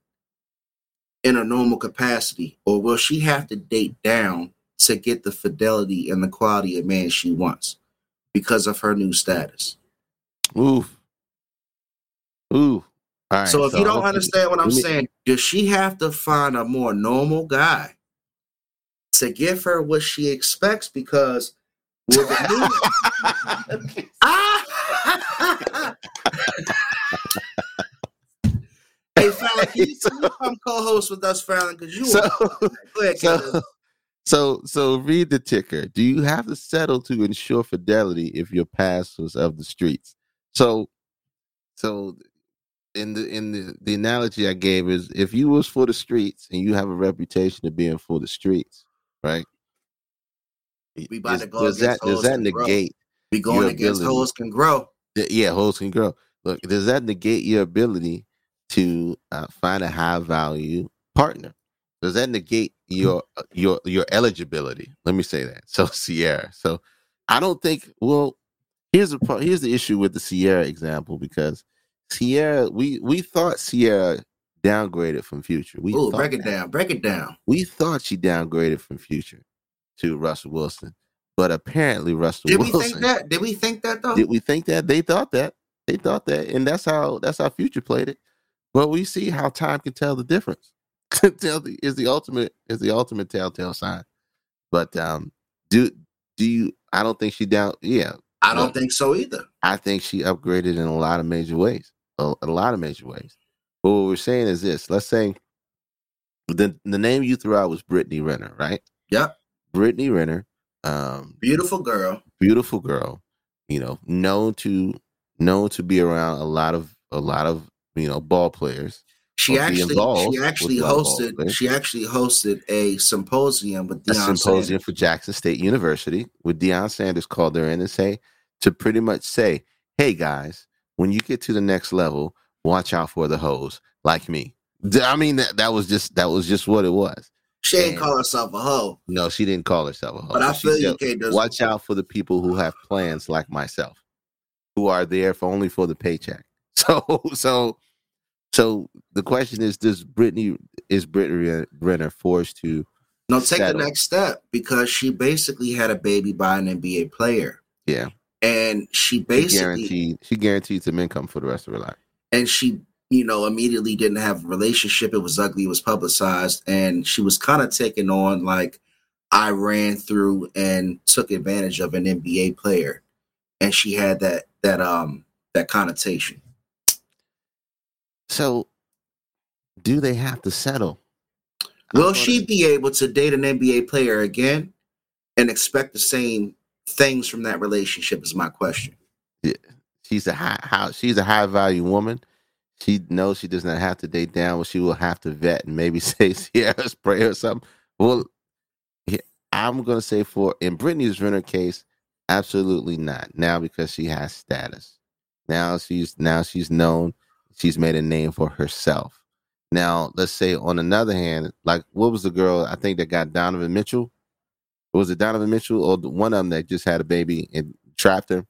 in a normal capacity? Or will she have to date down to get the fidelity and the quality of man she wants because of her new status?
Oof. Ooh. All right.
so if you don't understand what I'm
me-
saying, does she have to find a more normal guy to give her what she expects? Because will the Ah! hey, Fallon, can you, can you come co-host with us, Fallon? Because you
so,
Go ahead,
so, so, so read the ticker. Do you have to settle to ensure fidelity if your past was of the streets? So, so in the in the the analogy I gave is if you was for the streets and you have a reputation of being for the streets, right?
We about
does,
to go
does that does that
and grow.
negate
Be going against
ability.
hoes can grow.
Yeah, hoes can grow. Look, does that negate your ability to uh, find a high value partner? Does that negate your uh, your your eligibility? Let me say that. So Ciara. So I don't think. Well, here's the pro- here's the issue with the Ciara example because Ciara we we thought Ciara downgraded from Future. We
Ooh, break it
that.
down. Break it down.
We thought she downgraded from Future to Russell Wilson, but apparently Russell Wilson.
Did we think that? Did we think that though?
Did we think that? They thought that. They thought that, and that's how that's how Future played it. But we see how time can tell the difference. tell the is the ultimate is the ultimate telltale sign. But um, do do you? I don't think she down. Yeah,
I don't think so either.
I think she upgraded in a lot of major ways. A, a lot of major ways. But what we're saying is this: let's say the the name you threw out was Brittany Renner, right?
Yep.
Brittany Renner, um,
Beautiful girl.
beautiful girl, you know, known to known to be around a lot of a lot of you know ball players.
She actually she actually hosted she actually hosted a symposium with
A symposium
Sanders.
for Jackson State University with Deion Sanders called her in and say to pretty much say, "Hey guys, when you get to the next level, watch out for the hoes like me." I mean that that was just that was just what it was.
She ain't call herself a hoe,
No, she didn't call herself a hoe.
but I
She
feel you. Dizzle.
watch out for the people who have plans like myself who are there for only for the paycheck so so so the question is does brittany is Brittany Renner forced to?
No, take
settle?
the next step because she basically had a baby by an NBA player,
Yeah,
and she
she
basically
guaranteed. She guaranteed some income for the rest of her life.
and she you know immediately didn't have a relationship it was ugly it was publicized and she was kind of taking on like i ran through and took advantage of an nba player and she had that that um that connotation
So, do they have to settle?
Will she be able to date an nba player again and expect the same things from that relationship is my question Yeah.
She's a high, how she's a high value woman. She knows she does not have to date down. Well, she will have to vet and maybe say Sierra spray or something. Well, I'm gonna say for in Brittany's Renner case, absolutely not. Now because she has status. Now she's now she's known. She's made a name for herself. Now let's say on another hand, like what was the girl I think that got Donovan Mitchell? Was it Donovan Mitchell or one of them that just had a baby and trapped her?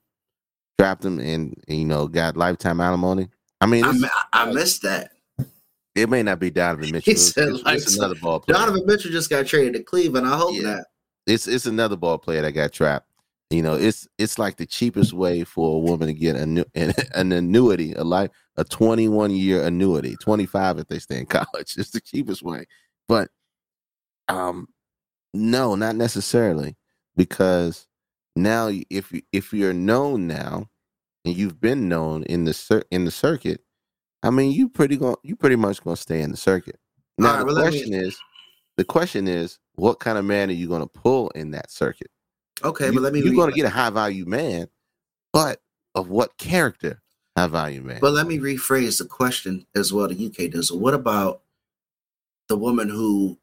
trapped him and, and, you know got lifetime alimony. I mean,
I, I missed that
it may not be Donovan Mitchell. It's,
said
it's- it's another ball player.
donovan mitchell just got traded to cleveland i hope
Yeah.
that
It's it's another ball player that got trapped. You know, it's it's like the cheapest way for a woman to get an, an, an annuity, a life, a 21 year annuity, 25 if they stay in college. It's the cheapest way. But um no, not necessarily because now if you if you're known now and you've been known in the cir- in the circuit, I mean, you pretty going you pretty much going to stay in the circuit. Now
right,
the
well, let me-
question is the question is what kind of man are you going to pull in that circuit?
okay
you,
but let me
you're going to get a high value man, but of what character? High value man.
But let me rephrase the question as well The UK does. What about the woman who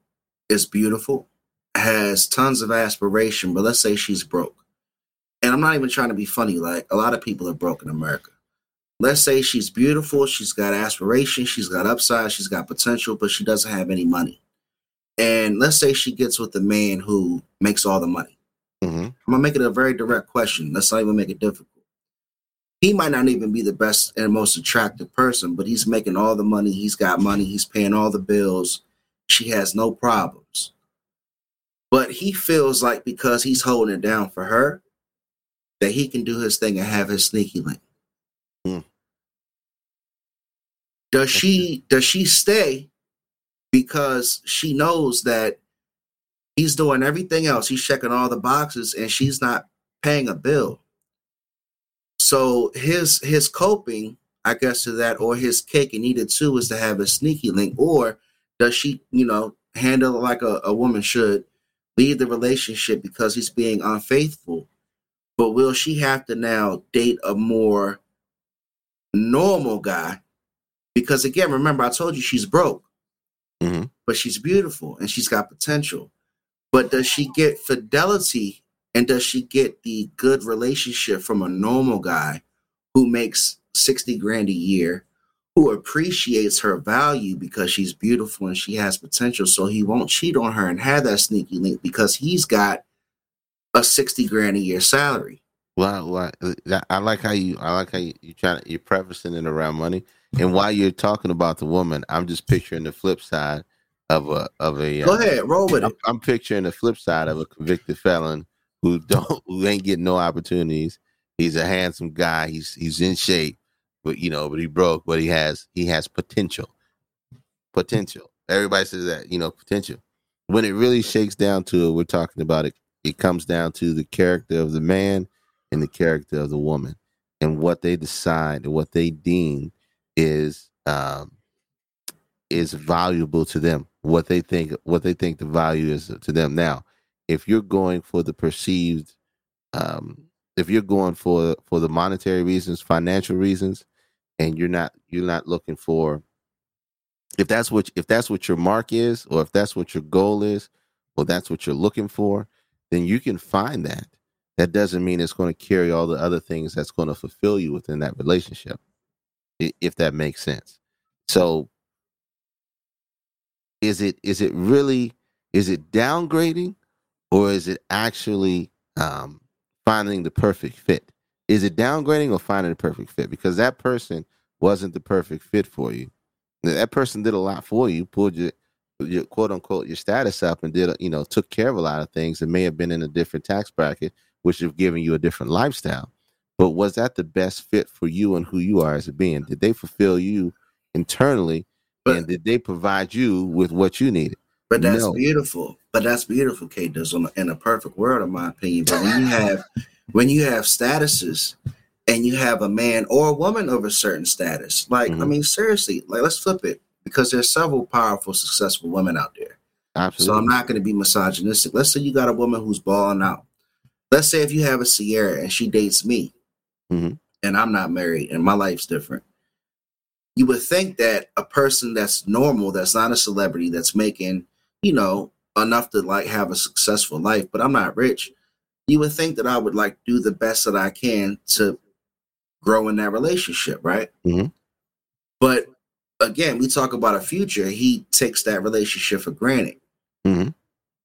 is beautiful, has tons of aspiration, but let's say she's broke. And I'm not even trying to be funny, like a lot of people are broke in America. Let's say she's beautiful, she's got aspiration, she's got upside, she's got potential, but she doesn't have any money. And let's say she gets with a man who makes all the money.
Mhm.
I'm gonna make it a very direct question. Let's not even make it difficult. He might not even be the best and most attractive person, but he's making all the money. He's got money. He's paying all the bills. She has no problems. But he feels like because he's holding it down for her, that he can do his thing and have his sneaky link.
Hmm.
Does she does she stay because she knows that he's doing everything else? He's checking all the boxes and she's not paying a bill. So his his coping, I guess, to that, or his cake and eat it too, is to have a sneaky link. Or does she, you know, handle it like a, a woman should, leave the relationship because he's being unfaithful? But will she have to now date a more normal guy? Because again, remember, I told you she's broke,
Mhm.
but she's beautiful and she's got potential. But does she get fidelity and does she get the good relationship from a normal guy who makes 60 grand a year, who appreciates her value because she's beautiful and she has potential? So he won't cheat on her and have that sneaky link because he's got a 60 grand a year salary.
Well, well, I- like how you I like how you, you trying to you're prefacing it around money. And while you're talking about the woman, I'm just picturing the flip side of a of a.
Go
uh,
ahead, roll with
I'm,
it.
I'm picturing the flip side of a convicted felon who don't who ain't getting no opportunities. He's a handsome guy. He's he's in shape, but you know, but he broke. But he has he has potential. Potential. Everybody says that you know potential. When it really shakes down to it, we're talking about it. It comes down to the character of the man and the character of the woman, and what they decide and what they deem is um, is valuable to them. What they think what they think the value is to them. Now, if you're going for the perceived, um, if you're going for for the monetary reasons, financial reasons, and you're not you're not looking for if that's what if that's what your mark is, or if that's what your goal is, or that's what you're looking for, then you can find that. That doesn't mean it's going to carry all the other things that's going to fulfill you within that relationship, if that makes sense. So, is it is it really is it downgrading, or is it actually um, finding the perfect fit? Is it downgrading or finding the perfect fit? Because that person wasn't the perfect fit for you. That person did a lot for you, pulled you, your quote unquote your status up and did you know took care of a lot of things and may have been in a different tax bracket, which have given you a different lifestyle. But was that the best fit for you and who you are as a being? Did they fulfill you internally,
But-
and did they provide you with what you needed?
But that's
No.
beautiful. But that's beautiful, K Dizzle, in a perfect world, in my opinion. But when you have when you have statuses and you have a man or a woman of a certain status, like I
Mhm.
mean, seriously, like let's flip it because there's several powerful, successful women out there.
Absolutely.
So I'm not going to be misogynistic. Let's say you got a woman who's balling out. Let's say if you have a Ciara and she dates me,
Mhm.
and I'm not married and my life's different. You would think that a person that's normal, that's not a celebrity, that's making, you know, enough to like have a successful life, but I'm not rich. You would think that I would like do the best that I can to grow in that relationship, right?
Mhm.
But again, we talk about a future. He takes that relationship for granted.
Mhm.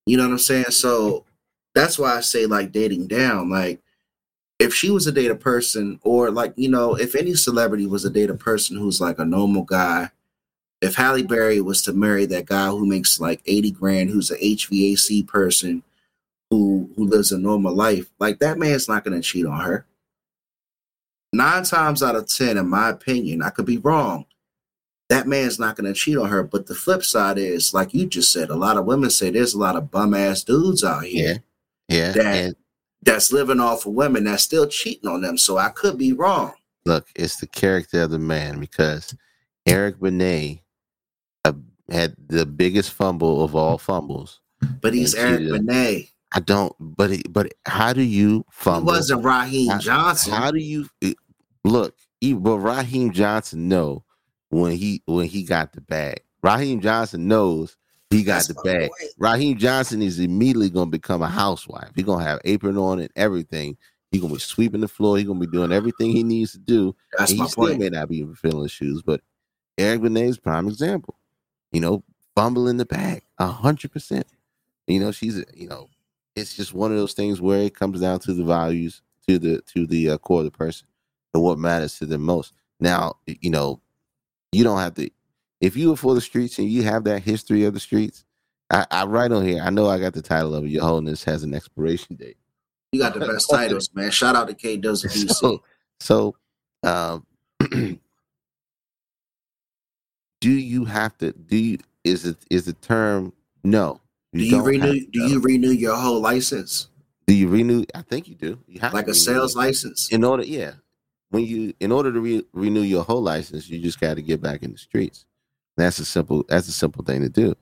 You know what I'm saying? So that's why I say like dating down. Like if she was a date a person, or like you know, if any celebrity was a date a person who's like a normal guy. If Halle Berry was to marry that guy who makes like 80 grand, who's an HVAC person, who who lives a normal life, like that man's not gonna cheat on her. Nine times out of ten, in my opinion, I could be wrong. That man's not gonna cheat on her. But the flip side is, like you just said, a lot of women say there's a lot of bum ass dudes out here
Yeah. Yeah.
That-
and
that's living off of women that's still cheating on them. So I could be wrong.
look, it's the character of the man because Eric Benet uh, had the biggest fumble of all fumbles.
But he's Eric. Benet.
I don't, but it, but how do you
He
fumble?
wasn't Raheem Johnson.
How do you look? He, but Raheem Johnson know when he when he got the bag. Raheem Johnson knows he got
That's
the bag.
point.
Raheem Johnson is immediately going to become a housewife. He's going to have apron on and everything. He's going to be sweeping the floor. He's going to be doing everything he needs to do.
That's
and he still
point.
may not be filling his shoes, but Eric Benet's prime example. You know, fumbling the bag a hundred percent. You know, she's you know, it's just one of those things where it comes down to the values, to the to the uh, core of the person, and what matters to them most. Now, you know, you don't have to. If you were for the streets and you have that history of the streets, I, I write on here. I know I got the title of it. Your Holiness has an expiration date.
You got the best titles, man. Shout out to K DC.
So, so um, do you have to? Do you? Is it is the term no?
do you renew? Do you renew your whole license,
do you renew? I think you do. You have
like a
renew
sales license?
in order. Yeah, when you in order to re, renew your whole license, you just got to get back in the streets. That's a simple. That's a simple thing to do.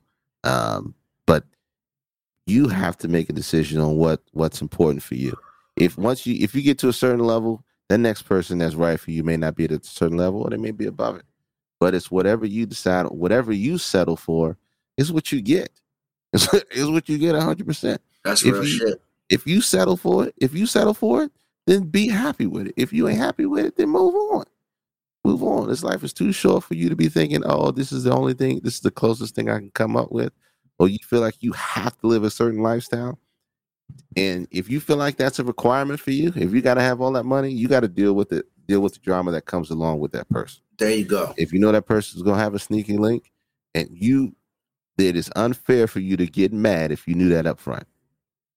Um, but you have to make a decision on what what's important for you. If once you if you get to a certain level, the next person that's right for you may not be at a certain level, or they may be above it. But it's whatever you decide, whatever you settle for, is what you get. It's, it's what you get hundred percent.
That's
if
real
you-
shit.
If you settle for it, if you settle for it, then be happy with it. If you ain't happy with it, then move on. Move on. This life is too short for you to be thinking, oh, this is the only thing, this is the closest thing I can come up with. Or you feel like you have to live a certain lifestyle. And if you feel like that's a requirement for you, if you gotta have all that money, you gotta deal with it, deal with the drama that comes along with that person.
There you go.
If you know that person's gonna have a sneaky link, and you it's unfair for you to get mad if you knew that up front.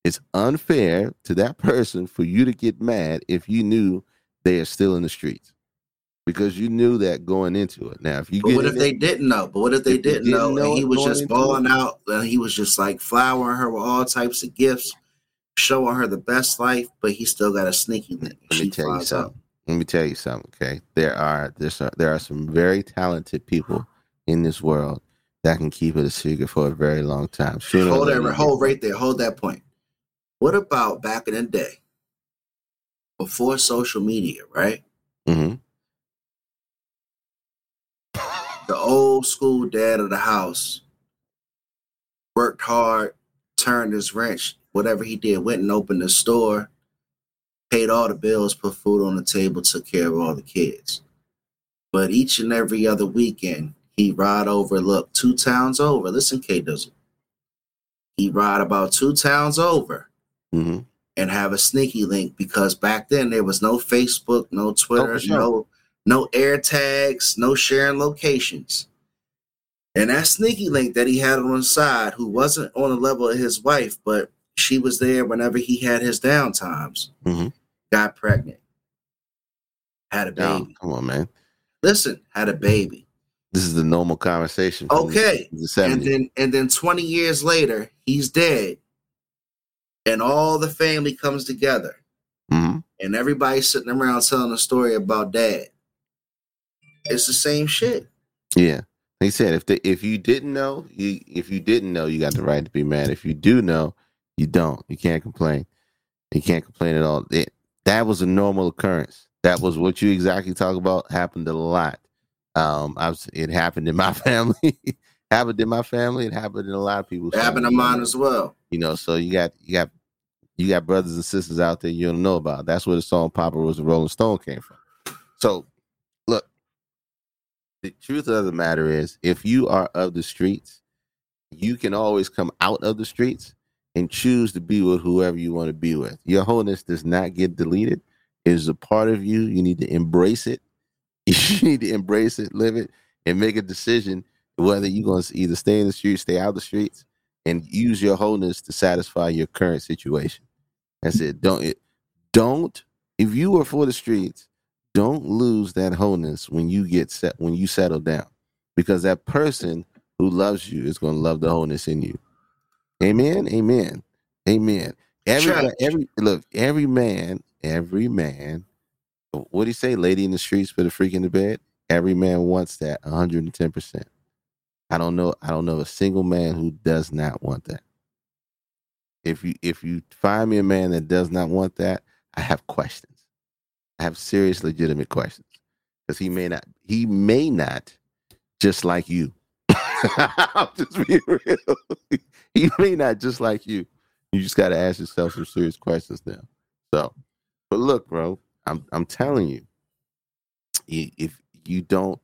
It's unfair to that person for you to get mad if you knew they are still in the streets. Because you knew that going into it. Now, if you
But what if
in
they didn't know? But what if they
If
didn't,
didn't
know,
know
and he was just balling
it?
out and he was just like flowering her with all types of gifts, showing her the best life, but he still got a sneaky link.
Let me tell you
out.
something. Let me tell you something. Okay, there are there's there are some very talented people in this world that can keep it a secret for a very long time. Sooner
Hold that, hold right there. Hold that point. What about back in the day, before social media, right?
Mhm.
The old school dad of the house worked hard, turned his wrench, whatever he did, went and opened the store, paid all the bills, put food on the table, took care of all the kids. But each and every other weekend, he ride over, look, two towns over. Listen, K Dizzle. He ride about two towns over
Mhm.
and have a sneaky link because back then there was no Facebook, no Twitter,
Oh, sure.
no no air tags, no sharing locations. And that sneaky link that he had on the side, who wasn't on the level of his wife, but she was there whenever he had his down times,
Mhm.
got pregnant, had a
No,
baby.
come on, man.
Listen, had a baby.
This is the normal conversation.
Okay.
The
And then and then 20 years later, he's dead. And all the family comes together.
Mhm.
And everybody's sitting around telling a story about dad. It's the same shit.
Yeah. He said, if they, if you didn't know, you if you didn't know, you got the right to be mad. If you do know, you don't. You can't complain. You can't complain at all. It, that was a normal occurrence. That was what you exactly talk about. Happened a lot. Um, I was, it happened in my family. happened in my family. It happened in a lot of people's.
It happened to mine as well.
You know, so you got you got you got brothers and sisters out there you don't know about. That's where the song Papa was a Rolling Stone came from. So look, the truth of the matter is if you are of the streets, you can always come out of the streets and choose to be with whoever you want to be with. Your wholeness does not get deleted. It is a part of you. You need to embrace it. You need to embrace it, live it, and make a decision whether you're going to either stay in the streets, stay out the streets, and use your wholeness to satisfy your current situation. That's said, Don't don't if you are for the streets, don't lose that wholeness when you get set when you settle down, because that person who loves you is going to love the wholeness in you. Amen. Amen. Amen. Every
Church.
every look every man every man. What do you say, lady in the streets for the freak in the bed? Every man wants that 110 percent. I don't know. I don't know a single man who does not want that. If you if you find me a man that does not want that, I have questions. I have serious, legitimate questions because he may not. He may not just like you. I'll just be real. he may not just like you. You just got to ask yourself some serious questions now. So, but look, bro, I'm I'm telling you, if you don't,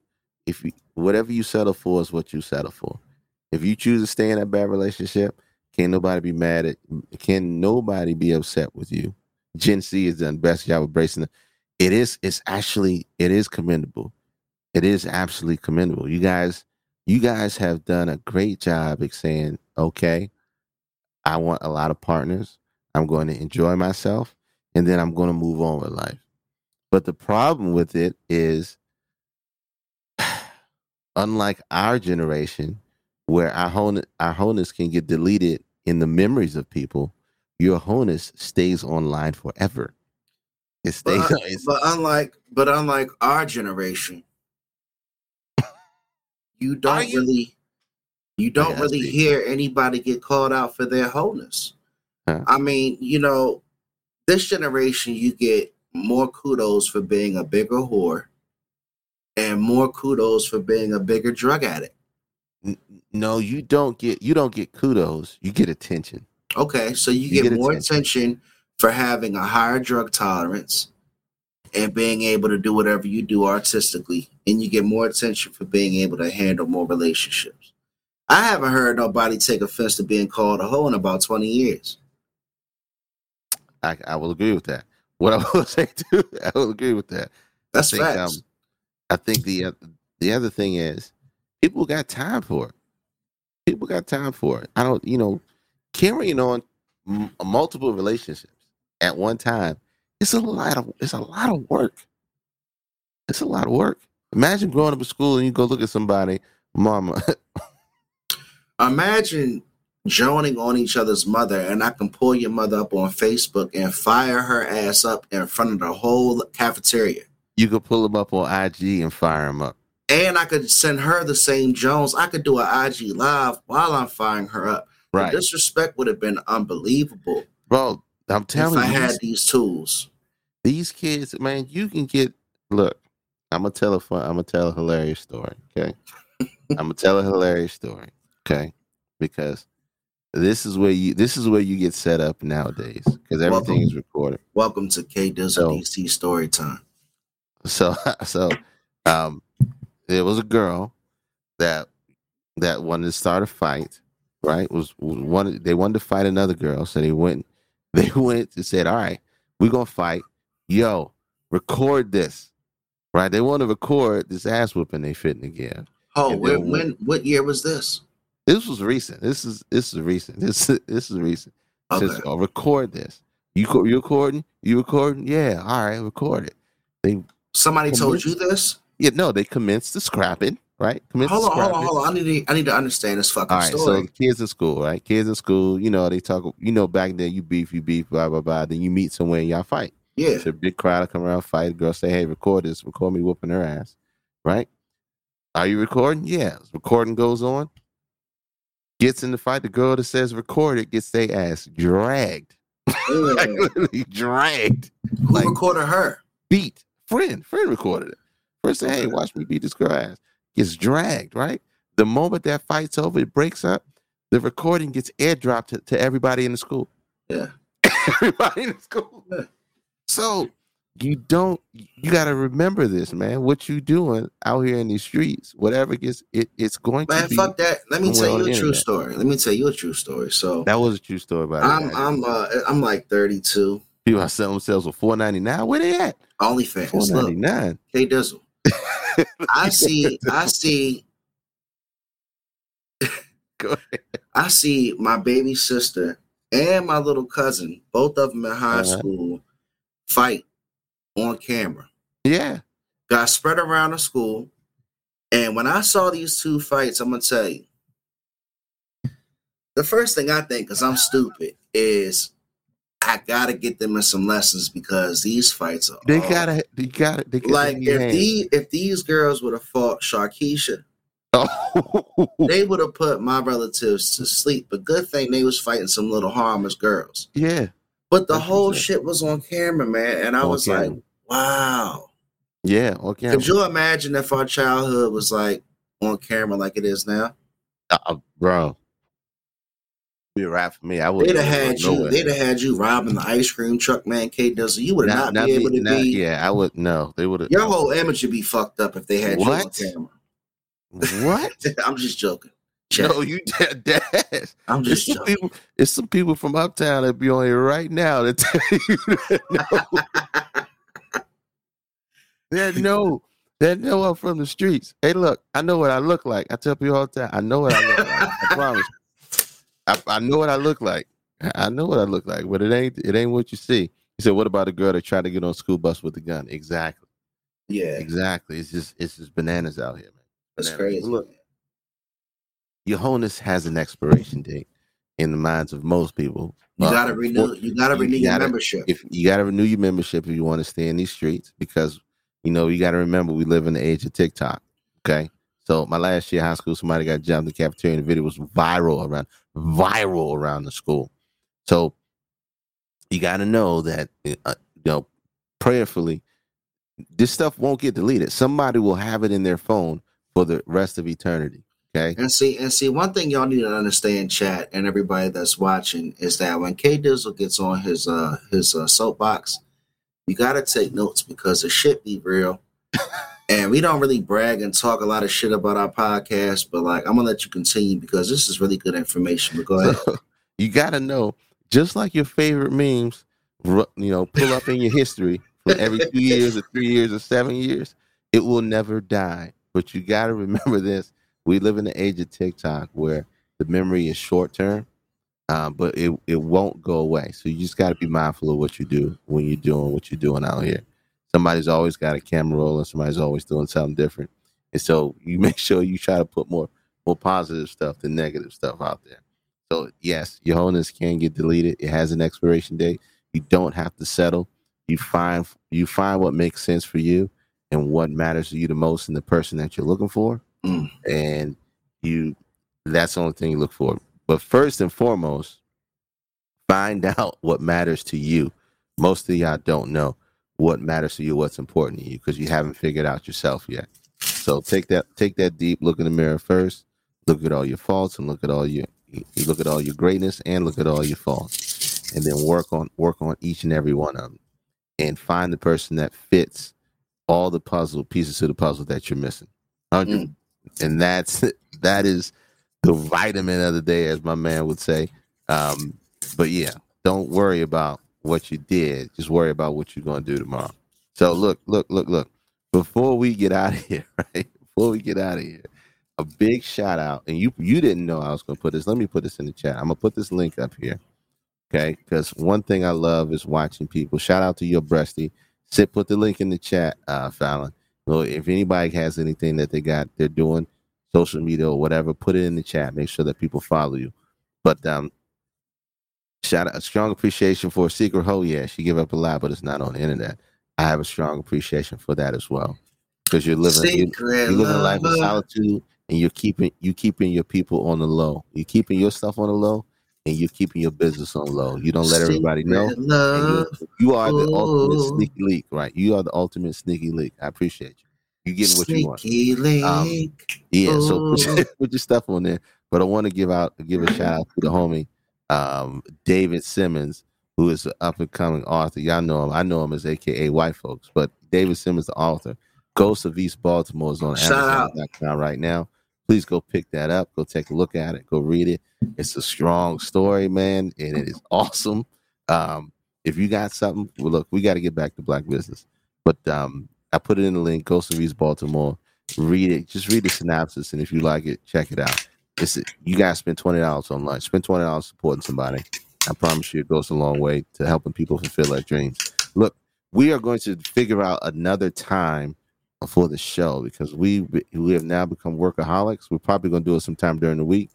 if you whatever you settle for is what you settle for. If you choose to stay in that bad relationship, can't nobody be mad at. Can nobody be upset with you? Gen Z has done best job of bracing it. It is. It's actually. It is commendable. It is absolutely commendable. You guys. You guys have done a great job at saying, okay, I want a lot of partners. I'm going to enjoy myself, and then I'm going to move on with life. But the problem with it is, unlike our generation, where our wholeness, our wholeness can get deleted in the memories of people, your wholeness stays online forever. It stays.
But, but unlike but unlike our generation, you don't
you?
really you oh, don't
Yeah,
really hear anybody get called out for their wholeness.
Huh.
I mean, you know, this generation you get more kudos for being a bigger whore and more kudos for being a bigger drug addict.
No, you don't get. You don't get kudos. You get attention.
Okay, so you,
You
get,
get
more
attention.
attention for having a higher drug tolerance and being able to do whatever you do artistically, and you get more attention for being able to handle more relationships. I haven't heard nobody take offense to being called a hoe in about 20 years.
I, I will agree with that. What I will say too, I will agree with that.
That's
I think,
facts.
um, I think the uh, the other thing is people got time for it. People got time for it. I don't, you know, carrying on m- multiple relationships at one time. It's a lot of it's a lot of work. It's a lot of work. Imagine growing up in school and you go look at somebody, mama.
Imagine joining on each other's mother, and I can pull your mother up on Facebook and fire her ass up in front of the whole cafeteria.
you could pull them up on IG and fire them up.
And I could send her the same Jones. I could do an IG live while I'm firing her up. The
Right,
disrespect would have been unbelievable
bro. I'm telling you
if
telling
I
you,
had
these-
these tools.
these kids, man, you can get. Look, I'm gonna tell a fun. I'm gonna tell a hilarious story. Okay, I'm gonna tell a hilarious story. Okay, because this is where you this is where you get set up nowadays because everything
Welcome.
is recorded.
Welcome to K Dizzle
So-
DC story time.
So so um, there was a girl that that wanted to start a fight. Right, was, was one they wanted to fight another girl, so they went they went and said, "All right, we're gonna fight. Yo, record this." Right, they want to record this ass whooping they fitting give.
Oh,
And
when, what year was this?
This was recent. This is this is recent. This this is recent. It
Okay.
Says, oh, record this. You you recording? You recording? Yeah. All right. Record it. They
Somebody told you this?
Yeah no. They commenced the scrapping. Right. Commenced
Hold on, hold on, hold on. I need to I need to understand this fucking
All right, so
story.
the kids in school, right? Kids in school, you know, they talk. You know, back then you beef, you beef, blah blah blah. Then you meet somewhere and y'all fight.
yeah.
It's a big crowd to come around, fight. Girl say, "Hey, record this. Record me whooping her ass." Right? Are you recording? Yeah. Recording goes on. Gets in the fight. The girl that says record it gets their ass dragged, like
Mm.
literally dragged,
Who
like-
recorded her?
beat. Friend, friend recorded it. Said, "Hey, watch me beat this girl ass." Gets dragged. Right? The moment that fight's over, it breaks up. The recording gets airdropped to, to everybody in the school.
Yeah.
everybody in the school.
Yeah.
So you don't you gotta remember this, man. What you doing out here in these streets, whatever gets it, it's going
Man,
to be
fuck that. Let me tell you a true
internet.
story. Let me tell you a true story. So
that was a true story about
I'm. I'm uh I'm like 32.
People are selling themselves for four ninety nine. Where they at? Ninety
Look,
nine.
K Dizzle. I see I see
Go ahead.
I see my baby sister and my little cousin, both of them in high
Uh-huh.
school, fight on camera.
Yeah.
Got spread around the school. And when I saw these two fights, I'm gonna tell you. The first thing I think, because I'm stupid, is I gotta get them in some lessons because these fights are
They
all-
gotta they gotta they gotta
like if these if these girls would have fought Sharkeisha,
Oh.
they would have put my relatives to sleep. But good thing they was fighting some little harmless girls.
yeah.
But the whole
up.
shit was on camera, man. And I
On
was
camera.
like, wow.
Yeah. Okay.
Could you imagine if our childhood was like on camera like it is now?
Uh, bro. Be a rap for me. I would
They'd have had you. They'd have had you robbing the ice cream truck, man. K Dizzle. You would not, be able to be.
Yeah, I would. No, they would have.
Your whole image would be fucked up if they had
What?
you on camera. What? I'm just joking. Check.
No, you dead. dead.
I'm
It's
just
some
joking.
people. It's some people from uptown that be on here right now that tell you that know, that know that know I'm from the streets. Hey, look, I know what I look like. I tell people all the time. I know what I look like. I promise. I, I know what I look like. I know what I look like, but it ain't. It ain't what you see. He said, "What about a girl that tried to get on school bus with a gun?" Exactly.
yeah,
Exactly. It's just. It's just bananas out here, man.
that's
Bananas.
crazy.
Look, your wholeness has an expiration date in the minds of most people.
You gotta um, renew. You gotta
you
renew your
gotta-
membership.
If you gotta renew your membership if you want to stay in these streets, because you know you gotta remember we live in the age of TikTok. Okay, so my last year of high school, somebody got jumped in the cafeteria, and the video was viral around viral around the school. So you gotta know that uh, you know prayerfully, this stuff won't get deleted. Somebody will have it in their phone for the rest of eternity. Okay.
And see, and see, one thing y'all need to understand, chat, and everybody that's watching, is that when K Dizzle gets on his uh his uh, soapbox, you gotta take notes because the shit be real. and we don't really brag and talk a lot of shit about our podcast, but like I'm gonna let you continue because this is really good information. But go ahead.
So you got to know, just like your favorite memes, you know, pull up in your history from every two years or three years or seven years, it will never die. But you got to remember this: we live in the age of TikTok where the memory is short term, uh, but it it won't go away. So you just got to be mindful of what you do when you're doing what you're doing out here. Somebody's always got a camera rolling. Somebody's always doing something different, and so you make sure you try to put more more positive stuff than negative stuff out there. So yes, your wholeness can get deleted. It has an expiration date. You don't have to settle. You find you find what makes sense for you and what matters to you the most in the person that you're looking for.
Mm.
And you that's the only thing you look for. But first and foremost, find out what matters to you. Most of y'all don't know what matters to you, what's important to you, because you haven't figured out yourself yet. So take that take that deep look in the mirror first. Look at all your faults and look at all your you look at all your greatness and look at all your faults, and then work on work on each and every one of them, and find the person that fits all the puzzle pieces to the puzzle that you're missing. Hundred, and that's that is the vitamin of the day, as my man would say. Um, but yeah, don't worry about what you did; just worry about what you're going to do tomorrow. So look, look, look, look. Before we get out of here, right? Before we get out of here, a big shout out, and you you didn't know I was gonna put this. Let me put this in the chat. I'm gonna put this link up here. Okay, because one thing I love is watching people. Shout out to your breasty. Sit, put the link in the chat, uh, Fallon. So if anybody has anything that they got, they're doing social media or whatever, put it in the chat. Make sure that people follow you. But um, shout out, a strong appreciation for a Secret Ho. Yeah, she give up a lot, but it's not on the internet. I have a strong appreciation for that as well because you're living you,
Secret
you're living a life of solitude and you're keeping you keeping your people on the low. You're keeping your stuff on the low and you're keeping your business on low. You don't let everybody know.
Secret
and
love.
you, are the ultimate sneaky leak, right? You are the ultimate sneaky leak. I appreciate you. You're getting what you want.
Sneaky link.
Um, Yeah, so put
Ooh.
your, put your stuff on there. But I want to give out give a shout out to the homie um, David Simmons, who is an up and coming author. Y'all know him. I know him as AKA White Folks, but David Simmons, the author. Ghost of East Baltimore is on. Amazon.com right now. Please go pick that up. Go take a look at it. Go read it. It's a strong story, man, and it is awesome. Um, if you got something, well, look, we got to get back to black business. But um, I put it in the link. Ghost of East Baltimore. Read it. Just read the synopsis, and if you like it, check it out. It's you guys spend twenty dollars on lunch. Spend twenty dollars supporting somebody. I promise you, it goes a long way to helping people fulfill their dreams. Look, we are going to figure out another time for the show because we we have now become workaholics. We're probably going to do it sometime during the week.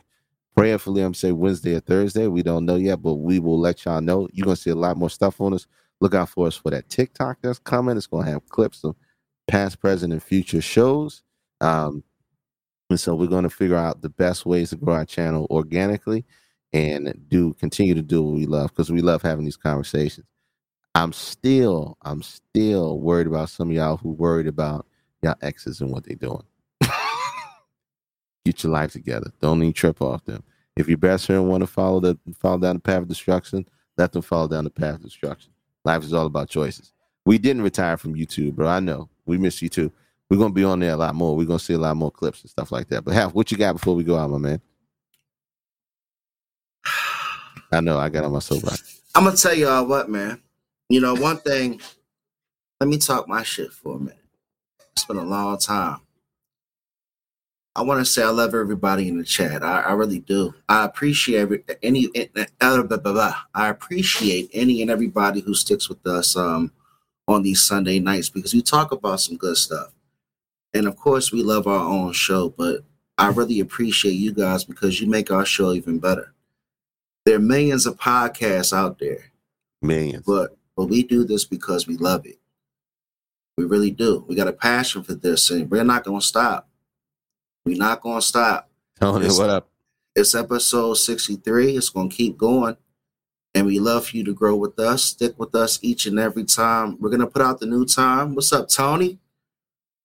Prayerfully, I'm saying Wednesday or Thursday. We don't know yet, but we will let y'all know. You're going to see a lot more stuff on us. Look out for us for that TikTok that's coming. It's going to have clips of past, present, and future shows. Um, and so we're going to figure out the best ways to grow our channel organically and do continue to do what we love because we love having these conversations. I'm still, I'm still worried about some of y'all who worried about y'all exes and what they're doing. Get your life together. Don't even trip off them. If your best friend want to follow the follow down the path of destruction, let them follow down the path of destruction. Life is all about choices. We didn't retire from YouTube, bro. I know. We miss you too. We're gonna be on there a lot more. We're gonna see a lot more clips and stuff like that. But half, what you got before we go out, my man? I know I got on my soapbox.
I'm gonna tell y'all what, man. You know, one thing. Let me talk my shit for a minute. It's been a long time. I want to say I love everybody in the chat. I, I really do. I appreciate every, any. Uh, blah, blah, blah. I appreciate any and everybody who sticks with us um, on these Sunday nights because we talk about some good stuff. And of course, we love our own show, but I mm-hmm. really appreciate you guys because you make our show even better. There are millions of podcasts out there,
Millions.
but but we do this because we love it. We really do. We got a passion for this, and we're not gonna stop. We're not gonna stop.
Tony, what up?
It's episode 63. It's gonna keep going. And we love for you to grow with us. Stick with us each and every time. We're gonna put out the new time. What's up, Tony?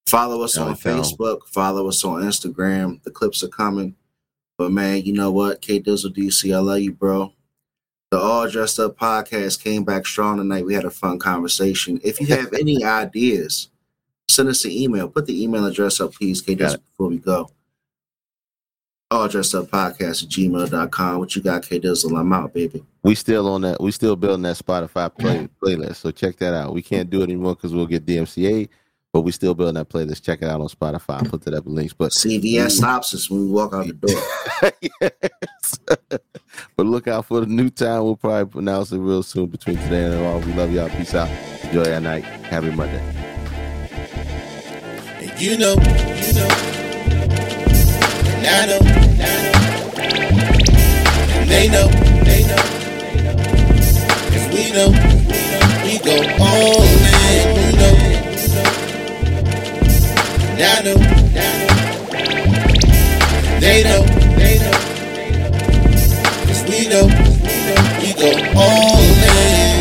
Follow us on Facebook. Follow us on Instagram. The clips are coming. But man, you know what? K Dizzle DC, I love you, bro. The All Dressed Up podcast came back strong tonight. We had a fun conversation. If you have any ideas, send us an email. Put the email address up, please, K Dizzle, before we go. All Dressed Up podcast at gmail.com. What you got, K Dizzle? I'm out, baby.
We still on that. We still building that Spotify play, playlist. So check that out. We can't do it anymore because we'll get DMCA, but we still building that playlist. Check it out on Spotify. I'll put that up in links. But
CVS stops us when we walk out the door.
yes. but look out for the new time. We'll probably announce it real soon between today and tomorrow. We love y'all. Peace out. Enjoy your night. Happy Monday.
And you know, you know, and I know, and I know, and they know, they know, cause we know, we go all in, you know, and I know, they know, they know, cause we know, we go all